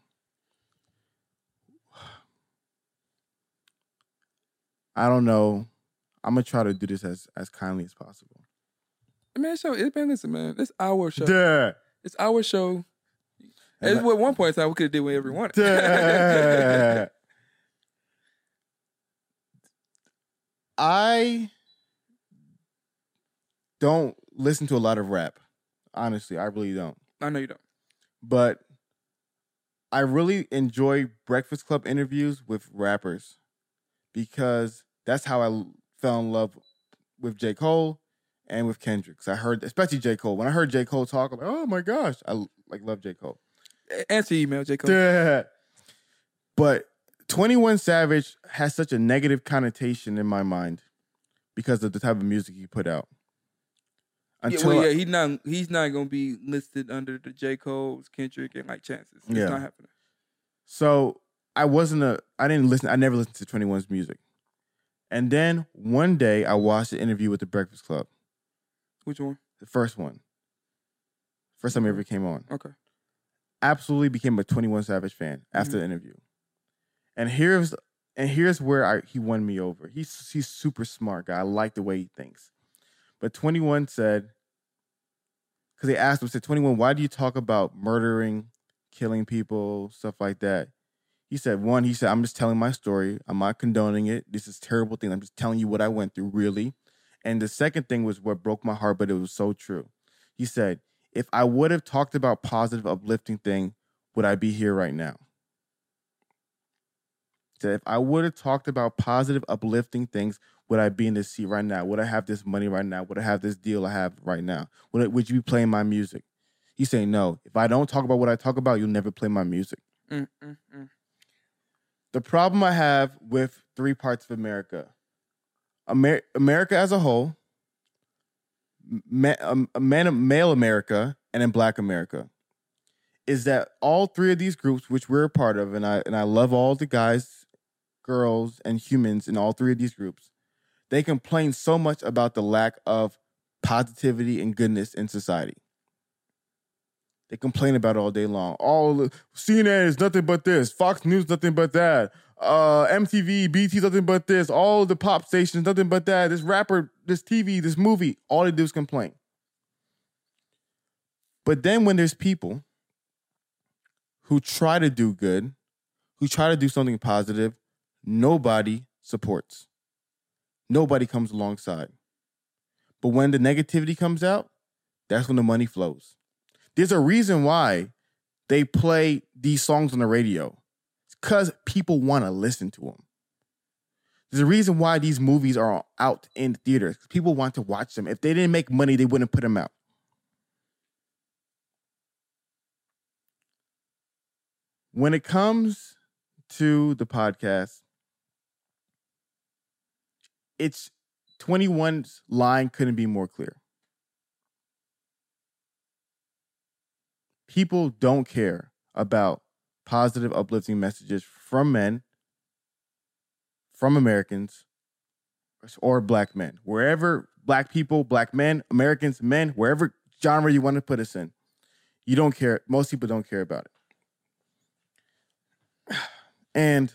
Speaker 3: I don't know. I'm gonna try to do this as as kindly as possible.
Speaker 2: Man, show it man, listen, man. It's our show.
Speaker 3: Duh.
Speaker 2: It's our show.
Speaker 3: And
Speaker 2: It's at one point in time we could have did whatever we wanted.
Speaker 3: I don't listen to a lot of rap. Honestly, I really don't.
Speaker 2: I know you don't.
Speaker 3: But I really enjoy Breakfast Club interviews with rappers because that's how I fell in love with J. Cole and with Kendrick. I heard, especially J. Cole. When I heard J. Cole talk, I'm like, oh my gosh, I like love J. Cole.
Speaker 2: Answer email, J. Cole.
Speaker 3: Yeah. But 21 Savage has such a negative connotation in my mind because of the type of music he put out.
Speaker 2: Yeah, well, yeah, he's not he's not gonna be listed under the J. Cole's, Kendrick, and like chances. It's
Speaker 3: Yeah.
Speaker 2: not happening.
Speaker 3: So I wasn't a I didn't listen I never listened to 21's music. And then one day I watched the interview with the Breakfast Club.
Speaker 2: Which one?
Speaker 3: The first one. First time he ever came on.
Speaker 2: Okay.
Speaker 3: Absolutely became a 21 Savage fan after mm-hmm. the interview. And here's and here's where I he won me over. He's he's super smart guy. I like the way he thinks. But 21 said, because they asked him, said, 21, why do you talk about murdering, killing people, stuff like that? He said, one, he said, I'm just telling my story. I'm not condoning it. This is terrible thing. I'm just telling you what I went through, really. And the second thing was what broke my heart, but it was so true. He said, if I would have talked about positive, uplifting thing, would I be here right now? Said, if I would have talked about positive, uplifting things, would I be in this seat right now? Would I have this money right now? Would I have this deal I have right now? Would, it, would you be playing my music? He's saying, no. If I don't talk about what I talk about, you'll never play my music.
Speaker 2: Mm, mm, mm.
Speaker 3: The problem I have with three parts of America, Amer- America as a whole, ma- um, man- male America, and then Black America, is that all three of these groups, which we're a part of, and I and I love all the guys, girls, and humans in all three of these groups, they complain so much about the lack of positivity and goodness in society. They complain about it all day long. All CNN is nothing but this. Fox News nothing but that. Uh, MTV, BT nothing but this. All the pop stations nothing but that. This rapper, this TV, this movie, all they do is complain. But then when there's people who try to do good, who try to do something positive, nobody supports. Nobody comes alongside. But when the negativity comes out, that's when the money flows. There's a reason why they play these songs on the radio. It's because people want to listen to them. There's a reason why these movies are out in theaters. People want to watch them. If they didn't make money, they wouldn't put them out. When it comes to the podcast, it's 21's line couldn't be more clear. People don't care about positive, uplifting messages from men, from Americans, or black men. Wherever black people, black men, Americans, men, wherever genre you want to put us in, you don't care. Most people don't care about it. And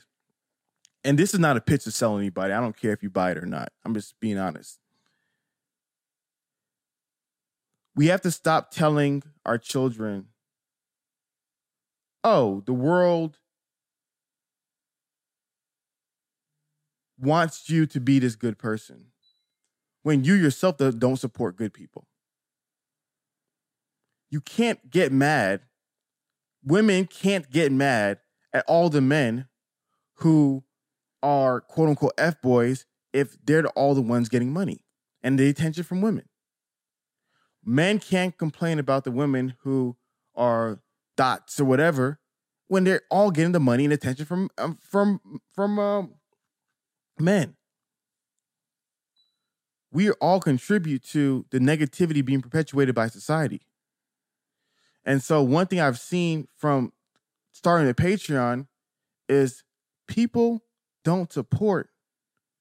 Speaker 3: and this is not a pitch to sell anybody. I don't care if you buy it or not. I'm just being honest. We have to stop telling our children, oh, the world wants you to be this good person when you yourself don't support good people. You can't get mad. Women can't get mad at all the men who are quote unquote F boys if they're all the ones getting money and the attention from women. Men can't complain about the women who are dots or whatever when they're all getting the money and attention from um, from from um, men. We all contribute to the negativity being perpetuated by society. And so, one thing I've seen from starting a Patreon is people don't support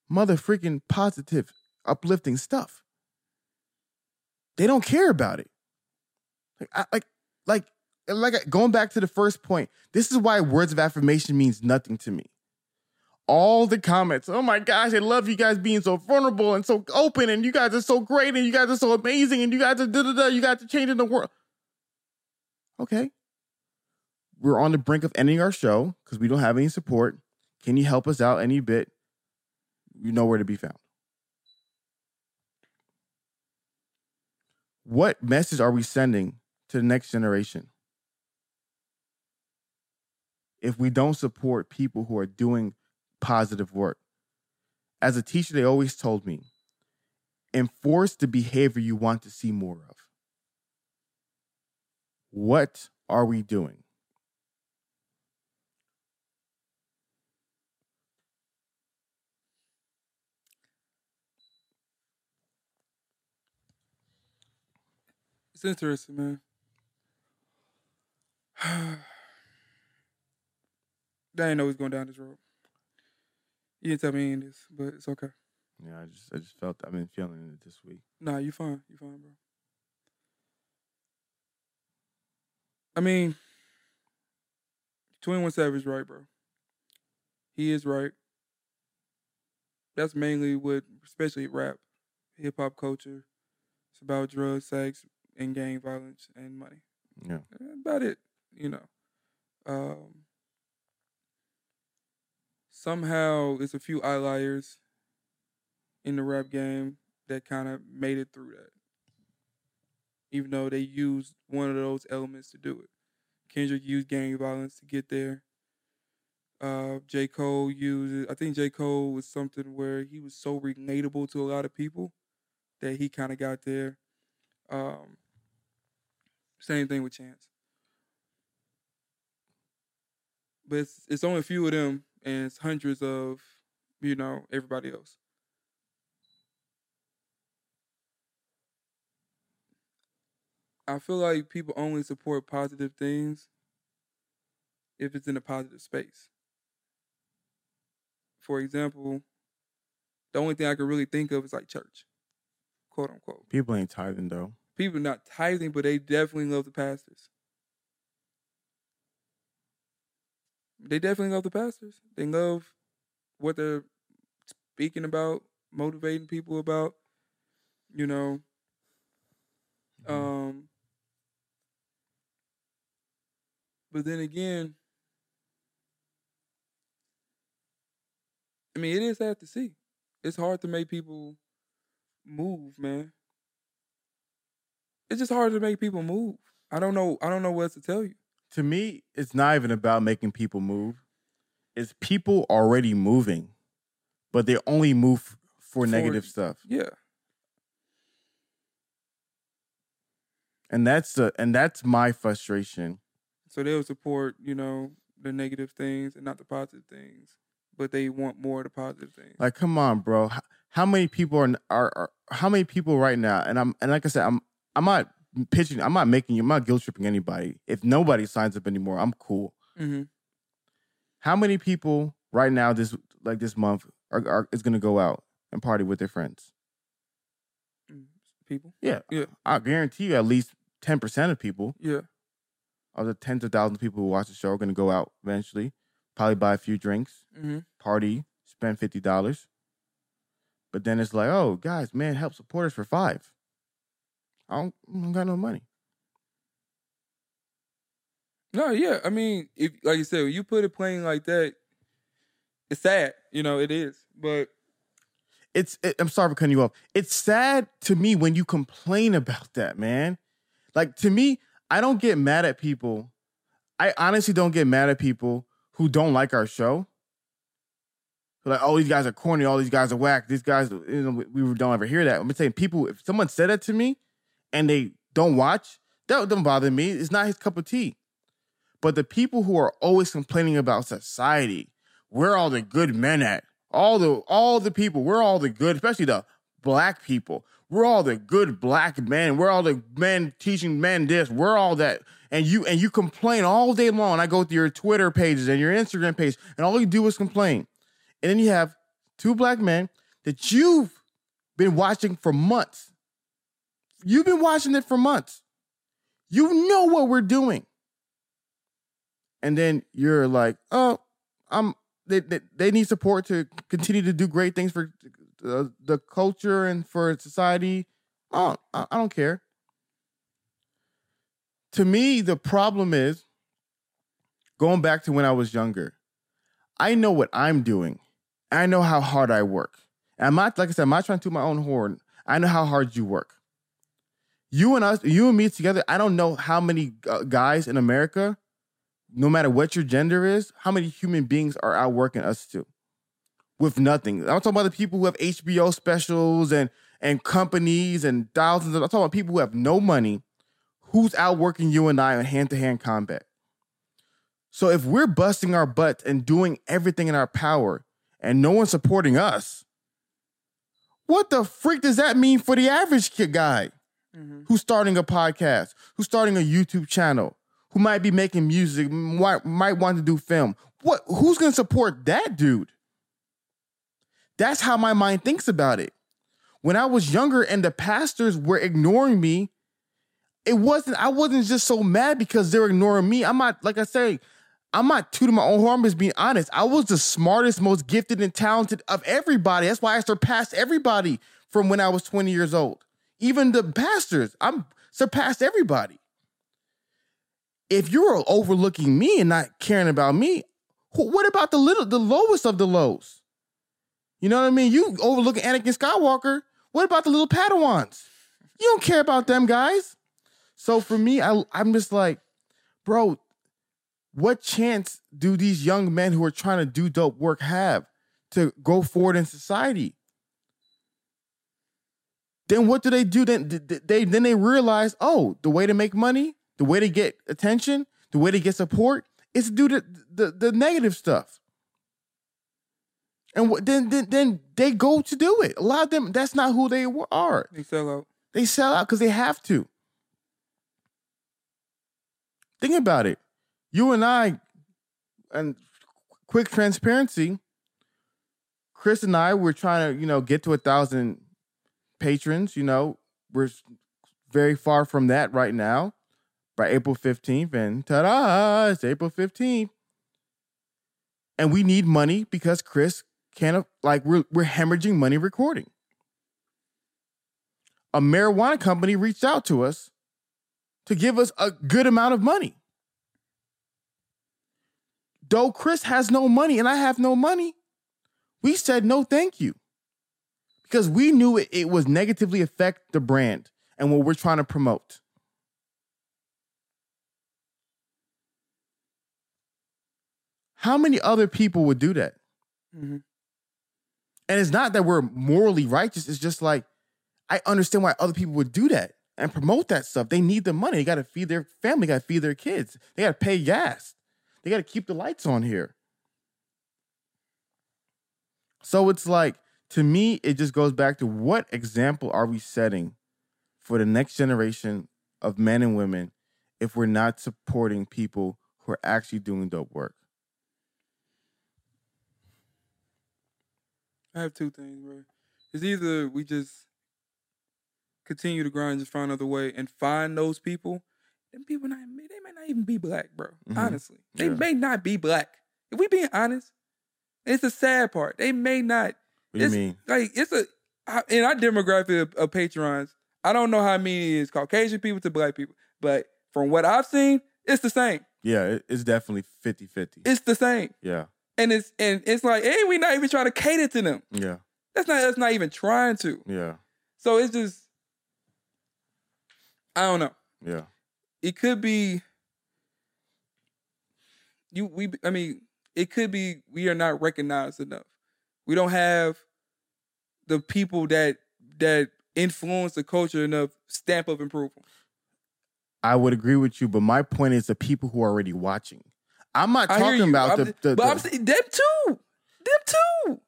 Speaker 3: mother freaking positive, uplifting stuff. They don't care about it. Like, I, like, like, like going back to the first point. This is why words of affirmation means nothing to me. All the comments, oh my gosh, I love you guys being so vulnerable and so open, and you guys are so great, and you guys are so amazing, and you guys are da da da, you guys are changing the world. Okay, we're on the brink of ending our show because we don't have any support. Can you help us out any bit? You know where to be found. What message are we sending to the next generation? If we don't support people who are doing positive work. As a teacher, they always told me enforce the behavior you want to see more of. What are we doing?
Speaker 2: It's interesting, man. I didn't know he was going down this road. You didn't tell me any of this, but it's okay.
Speaker 3: Yeah, I just I just felt I've been feeling it this week.
Speaker 2: Nah, you fine. You fine, bro. I mean, 21 Savage right, bro. He is right. That's mainly what, especially rap, hip hop culture. It's about drugs, sex, and gang violence and money.
Speaker 3: Yeah.
Speaker 2: About it, you know. Um, somehow it's a few outliers in the rap game that kind of made it through that. Even though they used one of those elements to do it. Kendrick used gang violence to get there. Uh, J. Cole used I think J. Cole was something where he was so relatable to a lot of people that he kind of got there. Um, same thing with Chance. But it's, it's only a few of them and it's hundreds of, you know, everybody else. I feel like people only support positive things if it's in a positive space. For example, the only thing I can really think of is like church, quote unquote.
Speaker 3: People ain't tithing though.
Speaker 2: People not tithing, but they definitely love the pastors. They definitely love the pastors. They love what they're speaking about, motivating people about, you know. Mm-hmm. Um but then again, I mean, it is sad to see. It's hard to make people move, man. It's just hard to make people move. I don't know. I don't know what to tell you
Speaker 3: to me, it's not even about making people move. It's people already moving, but they only move for, for negative stuff.
Speaker 2: Yeah.
Speaker 3: And that's the and that's my frustration.
Speaker 2: So they'll support, you know, the negative things and not the positive things, but they want more of the positive things.
Speaker 3: Like, come on, bro. How, how many people are, are are how many people right now? And I'm and like I said, I'm I'm not pitching. I'm not making. You. I'm not guilt tripping anybody. If nobody signs up anymore, I'm cool.
Speaker 2: Mm-hmm.
Speaker 3: How many people right now this like this month are, are is going to go out and party with their friends?
Speaker 2: Mm, people.
Speaker 3: Yeah.
Speaker 2: Yeah.
Speaker 3: I guarantee you, at least ten percent of people.
Speaker 2: Yeah.
Speaker 3: Of the tens of thousands of people who watch the show are going to go out eventually, probably buy a few drinks,
Speaker 2: mm-hmm.
Speaker 3: party, spend fifty dollars. But then it's like, oh, guys, man, help support us for five. I don't, I don't got no money.
Speaker 2: No, yeah. I mean, if like you said, you put it plain like that, it's sad. You know, it is. But
Speaker 3: it's it, I'm sorry for cutting you off. It's sad to me when you complain about that, man. Like to me, I don't get mad at people. I honestly don't get mad at people who don't like our show. Like, oh, these guys are corny. All these guys are whack. These guys, you know, we don't ever hear that. I'm saying people. If someone said that to me, and they don't watch, that don't bother me. It's not his cup of tea. But the people who are always complaining about society, where all the good men at? All the all the people, we're all the good, especially the black people. We're all the good black men. We're all the men teaching men this. We're all that. And you and you complain all day long. I go through your Twitter pages and your Instagram page, and all you do is complain. And then you have two black men that you've been watching for months. You've been watching it for months. You know what we're doing. And then you're like, oh, I'm they, they, they need support to continue to do great things for uh, the culture and for society. Oh, I, I don't care. To me, the problem is going back to when I was younger. I know what I'm doing. I know how hard I work. And I'm not, like I said, I'm not trying to toot my own horn. I know how hard you work. You and us, you and me together, I don't know how many uh, guys in America, no matter what your gender is, how many human beings are outworking us too with nothing. I'm talking about the people who have HBO specials and and companies and thousands of I'm talking about people who have no money, who's outworking you and I in hand-to-hand combat. So if we're busting our butts and doing everything in our power and no one's supporting us, what the freak does that mean for the average kid guy mm-hmm. who's starting a podcast, who's starting a YouTube channel, who might be making music, might, might want to do film? What? Who's going to support that dude? That's how my mind thinks about it. When I was younger and the pastors were ignoring me, it wasn't, I wasn't just so mad because they're ignoring me. I'm not, like I say, I'm not tooting my own horn, just being honest. I was the smartest, most gifted, and talented of everybody. That's why I surpassed everybody from when I was 20 years old. Even the pastors, I'm surpassed everybody. If you're overlooking me and not caring about me, what about the little, the lowest of the lows? You know what I mean? You overlooking Anakin Skywalker. What about the little Padawans? You don't care about them guys. So for me, I, I'm just like, bro, what chance do these young men who are trying to do dope work have to go forward in society? Then what do they do? Then they then they realize, oh, the way to make money, the way to get attention, the way to get support is to do the the, the negative stuff. And then, then then they go to do it. A lot of them, that's not who they are.
Speaker 2: They sell out.
Speaker 3: They sell out because they have to. Think about it. You and I, and quick transparency. Chris and I were trying to, you know, get to a thousand patrons. You know, we're very far from that right now. By April fifteenth, and ta-da! It's April fifteenth, and we need money because Chris can't like we're we're hemorrhaging money recording. A marijuana company reached out to us to give us a good amount of money. Though Chris has no money and I have no money, we said no thank you. Because we knew it, it was negatively affect the brand and what we're trying to promote. How many other people would do that? Mm-hmm. And it's not that we're morally righteous. It's just like I understand why other people would do that and promote that stuff. They need the money. They got to feed their family. Got to feed their kids. They got to pay gas. They got to keep the lights on here. So it's like to me, it just goes back to what example are we setting for the next generation of men and women if we're not supporting people who are actually doing dope work?
Speaker 2: I have two things, bro. It's either we just continue to grind, just find another way, and find those people. Them people not they may not even be black, bro. Mm-hmm. Honestly, they yeah. may not be black. If we being honest, it's the sad part. They may not.
Speaker 3: What do you mean?
Speaker 2: Like it's a in our demographic of, of patrons. I don't know how many is Caucasian people to black people, but from what I've seen, it's the same.
Speaker 3: Yeah, it's definitely 50-50.
Speaker 2: It's the same.
Speaker 3: Yeah.
Speaker 2: And it's and it's like, hey, we not even trying to cater to them.
Speaker 3: Yeah.
Speaker 2: That's not that's not even trying to.
Speaker 3: Yeah.
Speaker 2: So it's just I don't know.
Speaker 3: Yeah.
Speaker 2: It could be you we I mean, it could be we are not recognized enough. We don't have the people that that influence the culture enough stamp of approval.
Speaker 3: I would agree with you, but my point is the people who are already watching. I'm not talking about the, the,
Speaker 2: But I'm saying them too. Them too.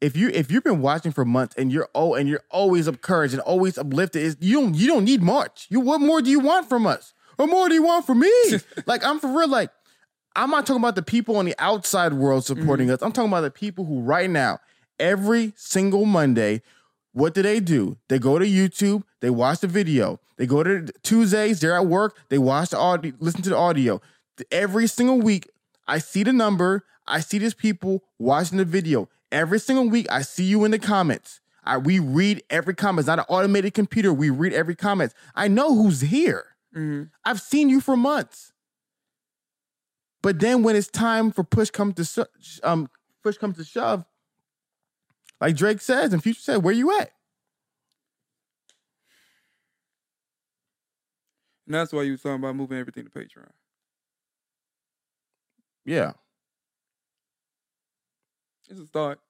Speaker 3: if you if you've been watching for months and you're oh and you're always encouraged and always uplifted, is you don't you don't need much. You what more do you want from us? What more do you want from me? like I'm for real. Like I'm not talking about the people on the outside world supporting
Speaker 2: Mm-hmm.
Speaker 3: us. I'm talking about the people who right now, every single Monday, what do they do? They go to YouTube, they watch the video. They go to Tuesdays, they're at work, they watch the audio, listen to the audio. Every single week, I see the number, I see these people watching the video. Every single week, I see you in the comments. I, we read every comment. It's not an automated computer. We read every comment. I know who's here.
Speaker 2: Mhm.
Speaker 3: I've seen you for months. But then when it's time for push come to um push comes to shove, like Drake says and Future said, where you at?
Speaker 2: And that's why you was talking about moving everything to Patreon.
Speaker 3: Yeah.
Speaker 2: It's a start.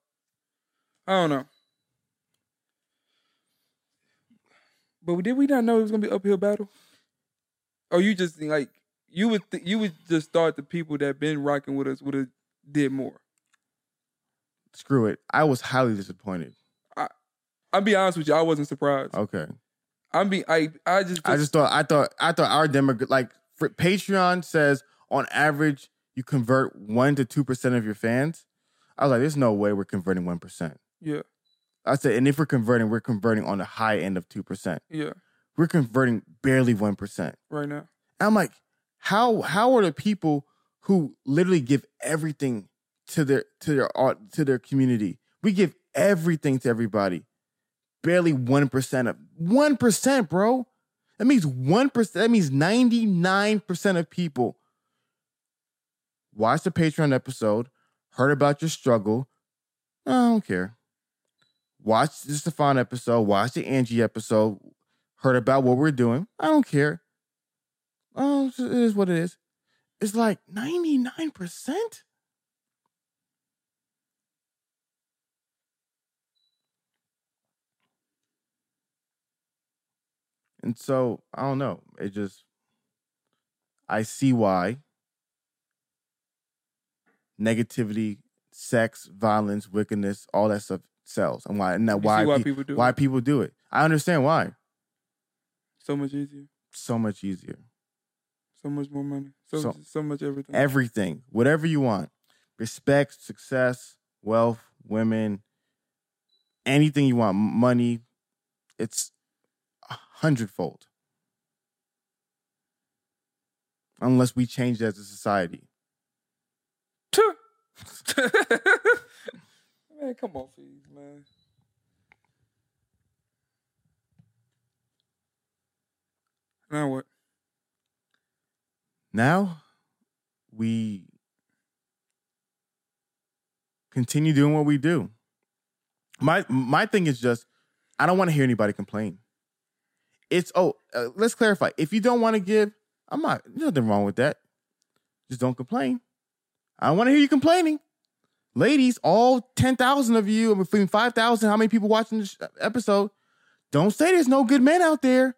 Speaker 2: I don't know. But did we not know it was gonna be uphill battle? Or you just like you would th- you would just thought the people that been rocking with us would have did more.
Speaker 3: Screw it. I was highly disappointed.
Speaker 2: I'll be honest with you, I wasn't surprised.
Speaker 3: Okay.
Speaker 2: I'm be I I just
Speaker 3: I just thought I thought I thought our demographic like for Patreon says on average you convert one to two percent of your fans. I was like, there's no way we're converting one percent.
Speaker 2: yeah
Speaker 3: I said, and if we're converting, we're converting on the high end of two percent.
Speaker 2: yeah
Speaker 3: We're converting barely one percent.
Speaker 2: right now.
Speaker 3: I'm like, how how are the people who literally give everything to their to their art to their community? We give everything to everybody. Barely one percent of one percent, bro. That means one percent. That means ninety nine percent of people watched the Patreon episode, heard about your struggle. I don't care. Watch the Stephan episode, watch the Angie episode, heard about what we're doing. I don't care. Oh, it is what it is. It's like 99%. And so, I don't know. It just, I see why negativity, sex, violence, wickedness, all that stuff sells. And why, and that why,
Speaker 2: why
Speaker 3: pe-
Speaker 2: people do
Speaker 3: why
Speaker 2: it.
Speaker 3: people do it. I understand why.
Speaker 2: So much easier,
Speaker 3: So much easier.
Speaker 2: So much more money, so
Speaker 3: So-
Speaker 2: so, much everything.
Speaker 3: everything, whatever you want, respect, success, wealth, women, anything you want, money, it's a hundredfold. Unless we change as a society.
Speaker 2: man, come on, please, man. Now what?
Speaker 3: Now we continue doing what we do. My my thing is just I don't want to hear anybody complain. It's oh, uh, let's clarify. If you don't want to give, I'm not. Nothing wrong with that. Just don't complain. I don't want to hear you complaining. Ladies, all 10,000 of you, between 5,000, how many people watching this episode? Don't say there's no good men out there.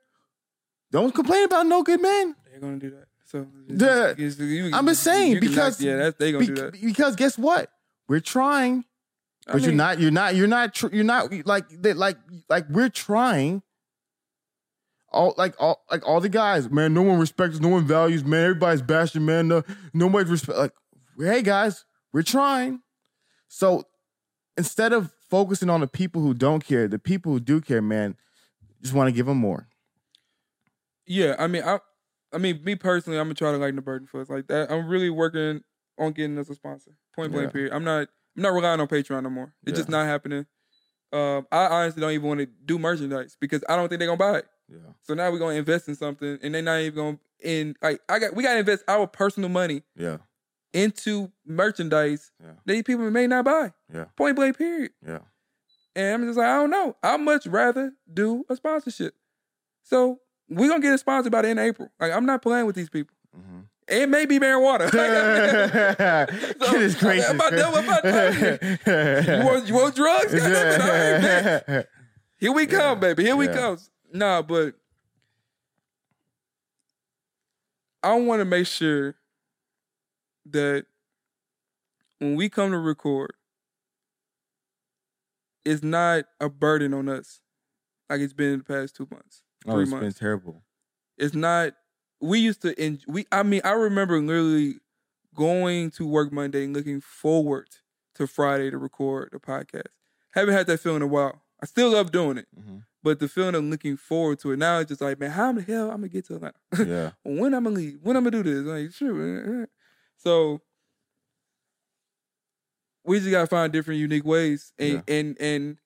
Speaker 3: Don't complain about no good men.
Speaker 2: They're gonna do that. So
Speaker 3: The-
Speaker 2: it's- you-
Speaker 3: I'm just saying,
Speaker 2: you can knock-
Speaker 3: because-
Speaker 2: yeah, that's they gonna
Speaker 3: Be-
Speaker 2: do that.
Speaker 3: Because guess what? We're trying,
Speaker 2: I
Speaker 3: but you're not. You're not. You're not. Tr- you're not like that. Like like we're trying. All like all like all the guys, man. No one respects. No one values. Man, everybody's bashing. Man, no nobody's respect. Like, hey guys, we're trying. So instead of focusing on the people who don't care, the people who do care, man, just want to give them more.
Speaker 2: Yeah, I mean, I, I mean, me personally, I'm gonna try to lighten the burden for us like that. I'm really working on getting us a sponsor. Point blank.
Speaker 3: Yeah.
Speaker 2: Period. I'm not. I'm not relying on Patreon no more. It's just not happening. Um, I honestly don't even want to do merchandise because I don't think they're gonna buy it.
Speaker 3: Yeah.
Speaker 2: So now we're gonna invest in something, and they're not even gonna. In like, I got we gotta invest our personal money
Speaker 3: Yeah.
Speaker 2: into merchandise
Speaker 3: Yeah.
Speaker 2: that these people may not buy.
Speaker 3: Yeah.
Speaker 2: Point blank. Period.
Speaker 3: Yeah.
Speaker 2: And I'm just like, I don't know. I'd much rather do a sponsorship. So we're gonna get a sponsor by the end of April. Like I'm not playing with these people.
Speaker 3: Mm-hmm.
Speaker 2: It may be marijuana.
Speaker 3: It is crazy.
Speaker 2: I'm about done with my you, want, you want drugs? Goddamn it, all right, bet. Here we come, baby. Here we
Speaker 3: Yeah.
Speaker 2: come. Nah, but I want to make sure that when we come to record, it's not a burden on us like it's been in the past two months.
Speaker 3: Oh, it's been terrible.
Speaker 2: It's not. We used to. En- we. I mean, I remember literally going to work Monday and looking forward to Friday to record the podcast. Haven't had that feeling in a while. I still love doing it,
Speaker 3: Mhm.
Speaker 2: but the feeling of looking forward to it now it's just like, man, how the hell am I'm gonna get to Atlanta?
Speaker 3: Yeah.
Speaker 2: when I'm gonna leave? When I'm gonna do this? Like, sure. So we just gotta find different, unique ways, and and and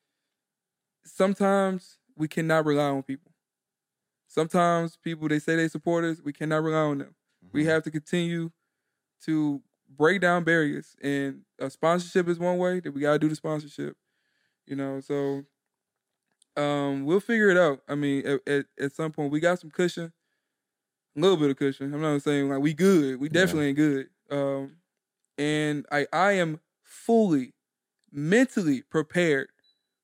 Speaker 2: sometimes we cannot rely on people. Sometimes people they say they support us, we cannot rely on them. We
Speaker 3: Mhm.
Speaker 2: have to continue to break down barriers, and a sponsorship is one way that we gotta do the sponsorship. You know, so um, we'll figure it out. I mean, at, at, at some point, we got some cushion, a little bit of cushion. I'm not saying like we good. We
Speaker 3: Yeah.
Speaker 2: definitely ain't good. Um, and I I am fully mentally prepared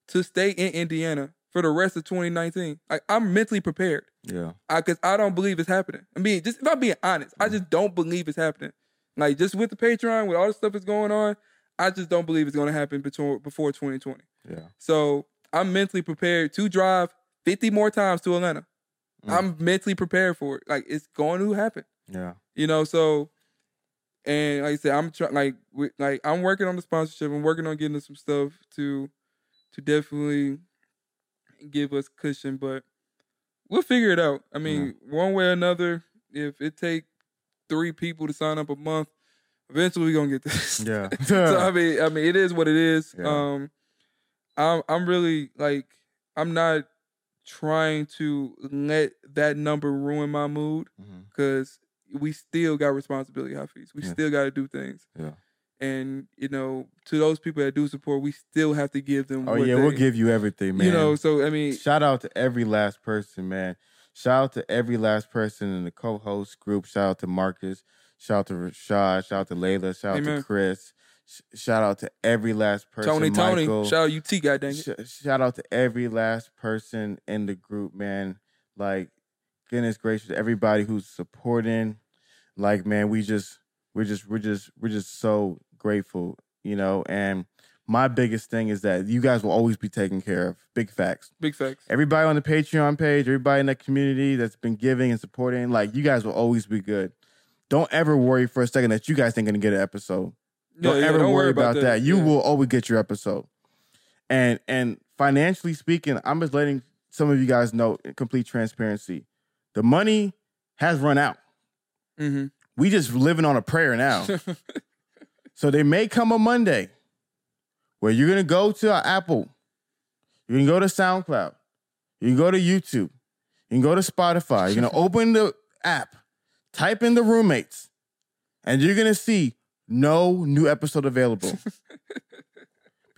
Speaker 2: to stay in Indiana for the rest of 2019. Like I'm mentally prepared.
Speaker 3: Yeah.
Speaker 2: I cause I don't believe it's happening. I mean, just if I'm being honest, I just don't believe it's happening. Like just with the Patreon, with all the stuff that's going on, I just don't believe it's gonna happen before before 2020.
Speaker 3: Yeah.
Speaker 2: So I'm mentally prepared to drive 50 more times to Atlanta.
Speaker 3: Mm.
Speaker 2: I'm mentally prepared for it. Like it's going to happen.
Speaker 3: Yeah.
Speaker 2: You know, so and like I said, I'm trying like we, like I'm working on the sponsorship. I'm working on getting some stuff to to definitely give us cushion, but we'll figure it out. I mean, one way or another, if it take three people to sign up a month, eventually we're gonna get this.
Speaker 3: Yeah.
Speaker 2: so I mean, I mean, it is what it is.
Speaker 3: Yeah.
Speaker 2: Um, I'm I'm really like I'm not trying to let that number ruin my mood because we still got responsibility, Hafeez. We
Speaker 3: Yeah.
Speaker 2: still got to do things.
Speaker 3: Yeah.
Speaker 2: And you know, to those people that do support, we still have to give them.
Speaker 3: Oh yeah, we'll give you everything, man.
Speaker 2: You know, so I mean,
Speaker 3: Shout out to every last person, man. Shout out to every last person in the co-host group. Shout out to Marcus. Shout out to Rashad. Shout out to Layla. Shout out
Speaker 2: Amen.
Speaker 3: to Chris. Sh- shout out to every last person.
Speaker 2: Tony, Tony, shout out UT, God dang it.
Speaker 3: Sh- shout out to every last person in the group, man. Like, goodness gracious, everybody who's supporting. Like, man, we just, we're just, we're just, we're just so grateful, you know. And my biggest thing is that you guys will always be taken care of. Big facts.
Speaker 2: Big facts.
Speaker 3: Everybody on the Patreon page, everybody in that community that's been giving and supporting, like, you guys will always be good. Don't ever worry for a second that you guys ain't gonna get an episode. Don't
Speaker 2: Yeah, yeah,
Speaker 3: ever
Speaker 2: don't
Speaker 3: worry about, that. You
Speaker 2: Yeah.
Speaker 3: will always get your episode. And and financially speaking, I'm just letting some of you guys know in complete transparency. The money has run out.
Speaker 2: Mm-hmm.
Speaker 3: We just living on a prayer now. so they may come a Monday where you're gonna go to Apple, you can go to SoundCloud, you can go to YouTube, you can go to Spotify, you're gonna open the app, type in the roommates, and you're gonna see no new episode available.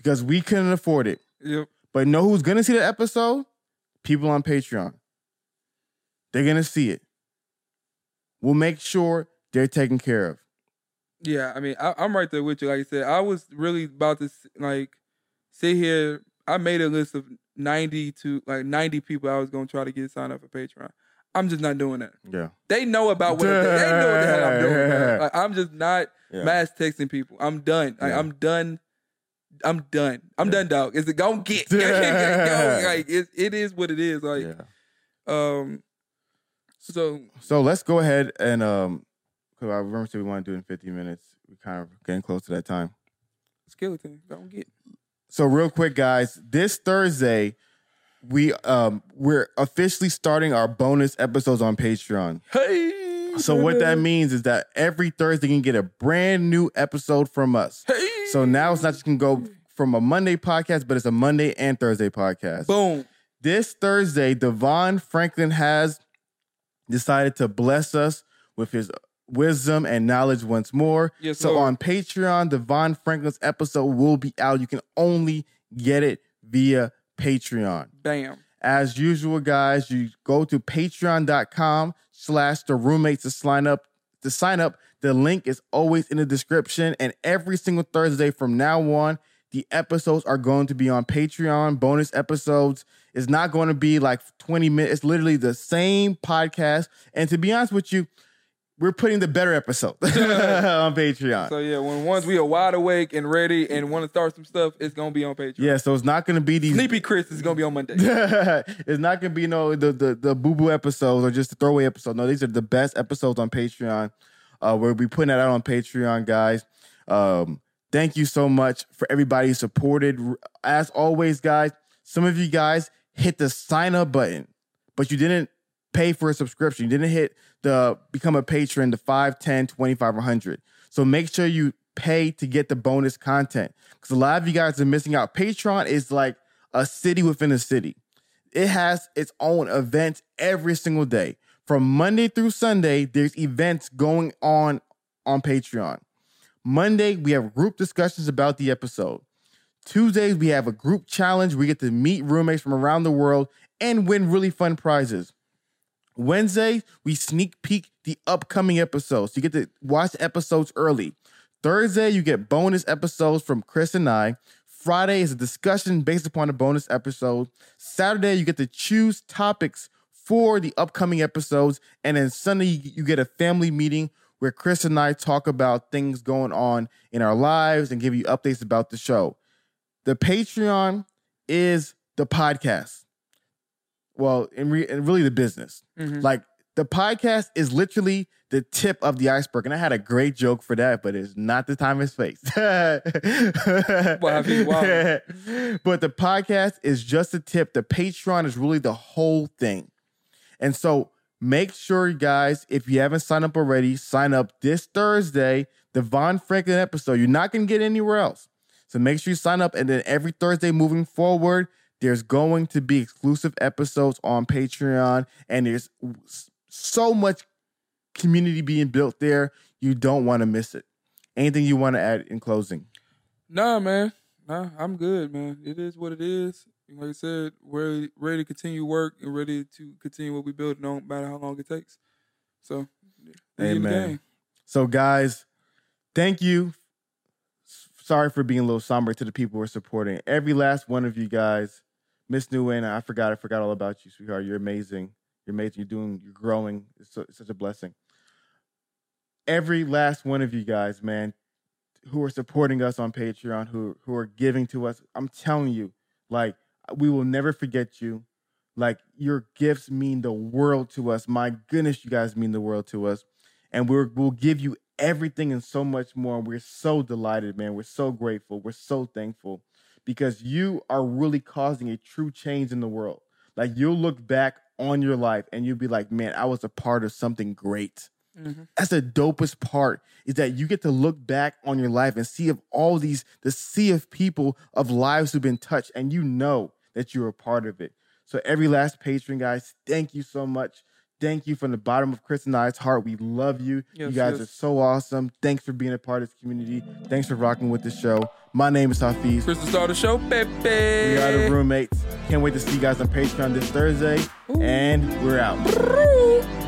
Speaker 3: because we couldn't afford it.
Speaker 2: yep.
Speaker 3: But know who's gonna see the episode? People on Patreon. They're gonna see it. We'll make sure they're taken care of.
Speaker 2: Yeah, I mean, I, I'm right there with you. Like I said, I was really about to like sit here. I made a list of 90 to like 90 people I was gonna try to get signed up for Patreon. I'm just not doing that.
Speaker 3: Yeah.
Speaker 2: They know about what I'm, they know what the hell I'm doing. man. Like, I'm just not
Speaker 3: Yeah.
Speaker 2: mass texting people. I'm done. Like,
Speaker 3: Yeah.
Speaker 2: I'm done. I'm done. I'm
Speaker 3: Yeah.
Speaker 2: done, dog. Is it gonna get? like it, it is what it is. Like um. So
Speaker 3: So let's go ahead and um because I remember said we want to do it in 50 minutes. We're kind of getting close to that time.
Speaker 2: skeleton don't get.
Speaker 3: So real quick, guys, this Thursday we um we're officially starting our bonus episodes on Patreon.
Speaker 2: Hey.
Speaker 3: So what that means is that every Thursday you can get a brand new episode from us.
Speaker 2: Hey.
Speaker 3: So now it's not just gonna go from a Monday podcast, but it's a Monday and Thursday podcast.
Speaker 2: boom.
Speaker 3: This Thursday, DeVon Franklin has decided to bless us with his wisdom and knowledge once more.
Speaker 2: Yes,
Speaker 3: so
Speaker 2: Lord.
Speaker 3: on Patreon, DeVon Franklin's episode will be out. You can only get it via Patreon.
Speaker 2: Bam.
Speaker 3: As usual, guys, you go to patreon.com slash the roommates to sign up. To sign up, the link is always in the description. And every single Thursday from now on, the episodes are going to be on Patreon. Bonus episodes is not going to be like 20 minutes. It's literally the same podcast. And to be honest with you, we're putting the better episode on Patreon.
Speaker 2: So yeah, when once we are wide awake and ready and want to start some stuff, it's gonna be on Patreon.
Speaker 3: yeah, so it's not gonna be these
Speaker 2: Sleepy Chris is gonna be on Monday.
Speaker 3: it's not gonna be no the the, the boo boo episodes or just the throwaway episode. No, these are the best episodes on Patreon. Uh, we'll be putting that out on Patreon, guys. Um, thank you so much for everybody who supported. As always, guys, some of you guys hit the sign up button, but you didn't pay for a subscription. You didn't hit the become a patron, the 5, 10, 25, 100. So make sure you pay to get the bonus content because a lot of you guys are missing out. Patreon is like a city within a city. It has its own events every single day. From Monday through Sunday, there's events going on on Patreon. Monday, we have group discussions about the episode. Tuesdays, we have a group challenge. We get to meet roommates from around the world and win really fun prizes. Wednesday, we sneak peek the upcoming episodes. You get to watch episodes early. Thursday, you get bonus episodes from Chris and I. Friday is a discussion based upon the bonus episode. Saturday, you get to choose topics for the upcoming episodes. And then Sunday, you get a family meeting where Chris and I talk about things going on in our lives and give you updates about the show. The Patreon is the podcast well, in, re- in really the business. Mm-hmm. Like the podcast is literally the tip of the iceberg. And I had a great joke for that, but it's not the time and space. but the podcast is just the tip. The Patreon is really the whole thing. And so make sure, you guys, if you haven't signed up already, sign up this Thursday, DeVon Franklin episode. You're not going to get anywhere else. So make sure you sign up. And then every Thursday moving forward, there's going to be exclusive episodes on Patreon, and there's so much community being built there. You don't want to miss it. Anything you want to add in closing?
Speaker 2: Nah, man. Nah, I'm good, man. It is what it is. Like I said, we're ready to continue work and ready to continue what we build, no matter how long it takes. So,
Speaker 3: amen. So, guys, thank you. Sorry for being a little somber to the people we're supporting. Every last one of you guys Miss Nguyen, I forgot, I forgot all about you, sweetheart. You're amazing. You're amazing. You're doing, you're growing. It's, so, it's such a blessing. Every last one of you guys, man, who are supporting us on Patreon, who who are giving to us, I'm telling you, like we will never forget you. Like your gifts mean the world to us. My goodness, you guys mean the world to us, and we're, we'll give you everything and so much more. We're so delighted, man. We're so grateful. We're so thankful because you are really causing a true change in the world. Like you'll look back on your life and you'll be like, man, I was a part of something great. Mm-hmm. That's the dopest part is that you get to look back on your life and see of all these, the sea of people of lives who've been touched, and you know that you're a part of it. So every last patron, guys, thank you so much. Thank you from the bottom of Chris and I's heart. We love you. Yes, you guys yes. are so awesome. Thanks for being a part of this community. Thanks for rocking with the show. My name is Hafeez.
Speaker 2: Chris the Star the Show, baby.
Speaker 3: We are the roommates. Can't wait to see you guys on Patreon this Thursday. Ooh. And we're out.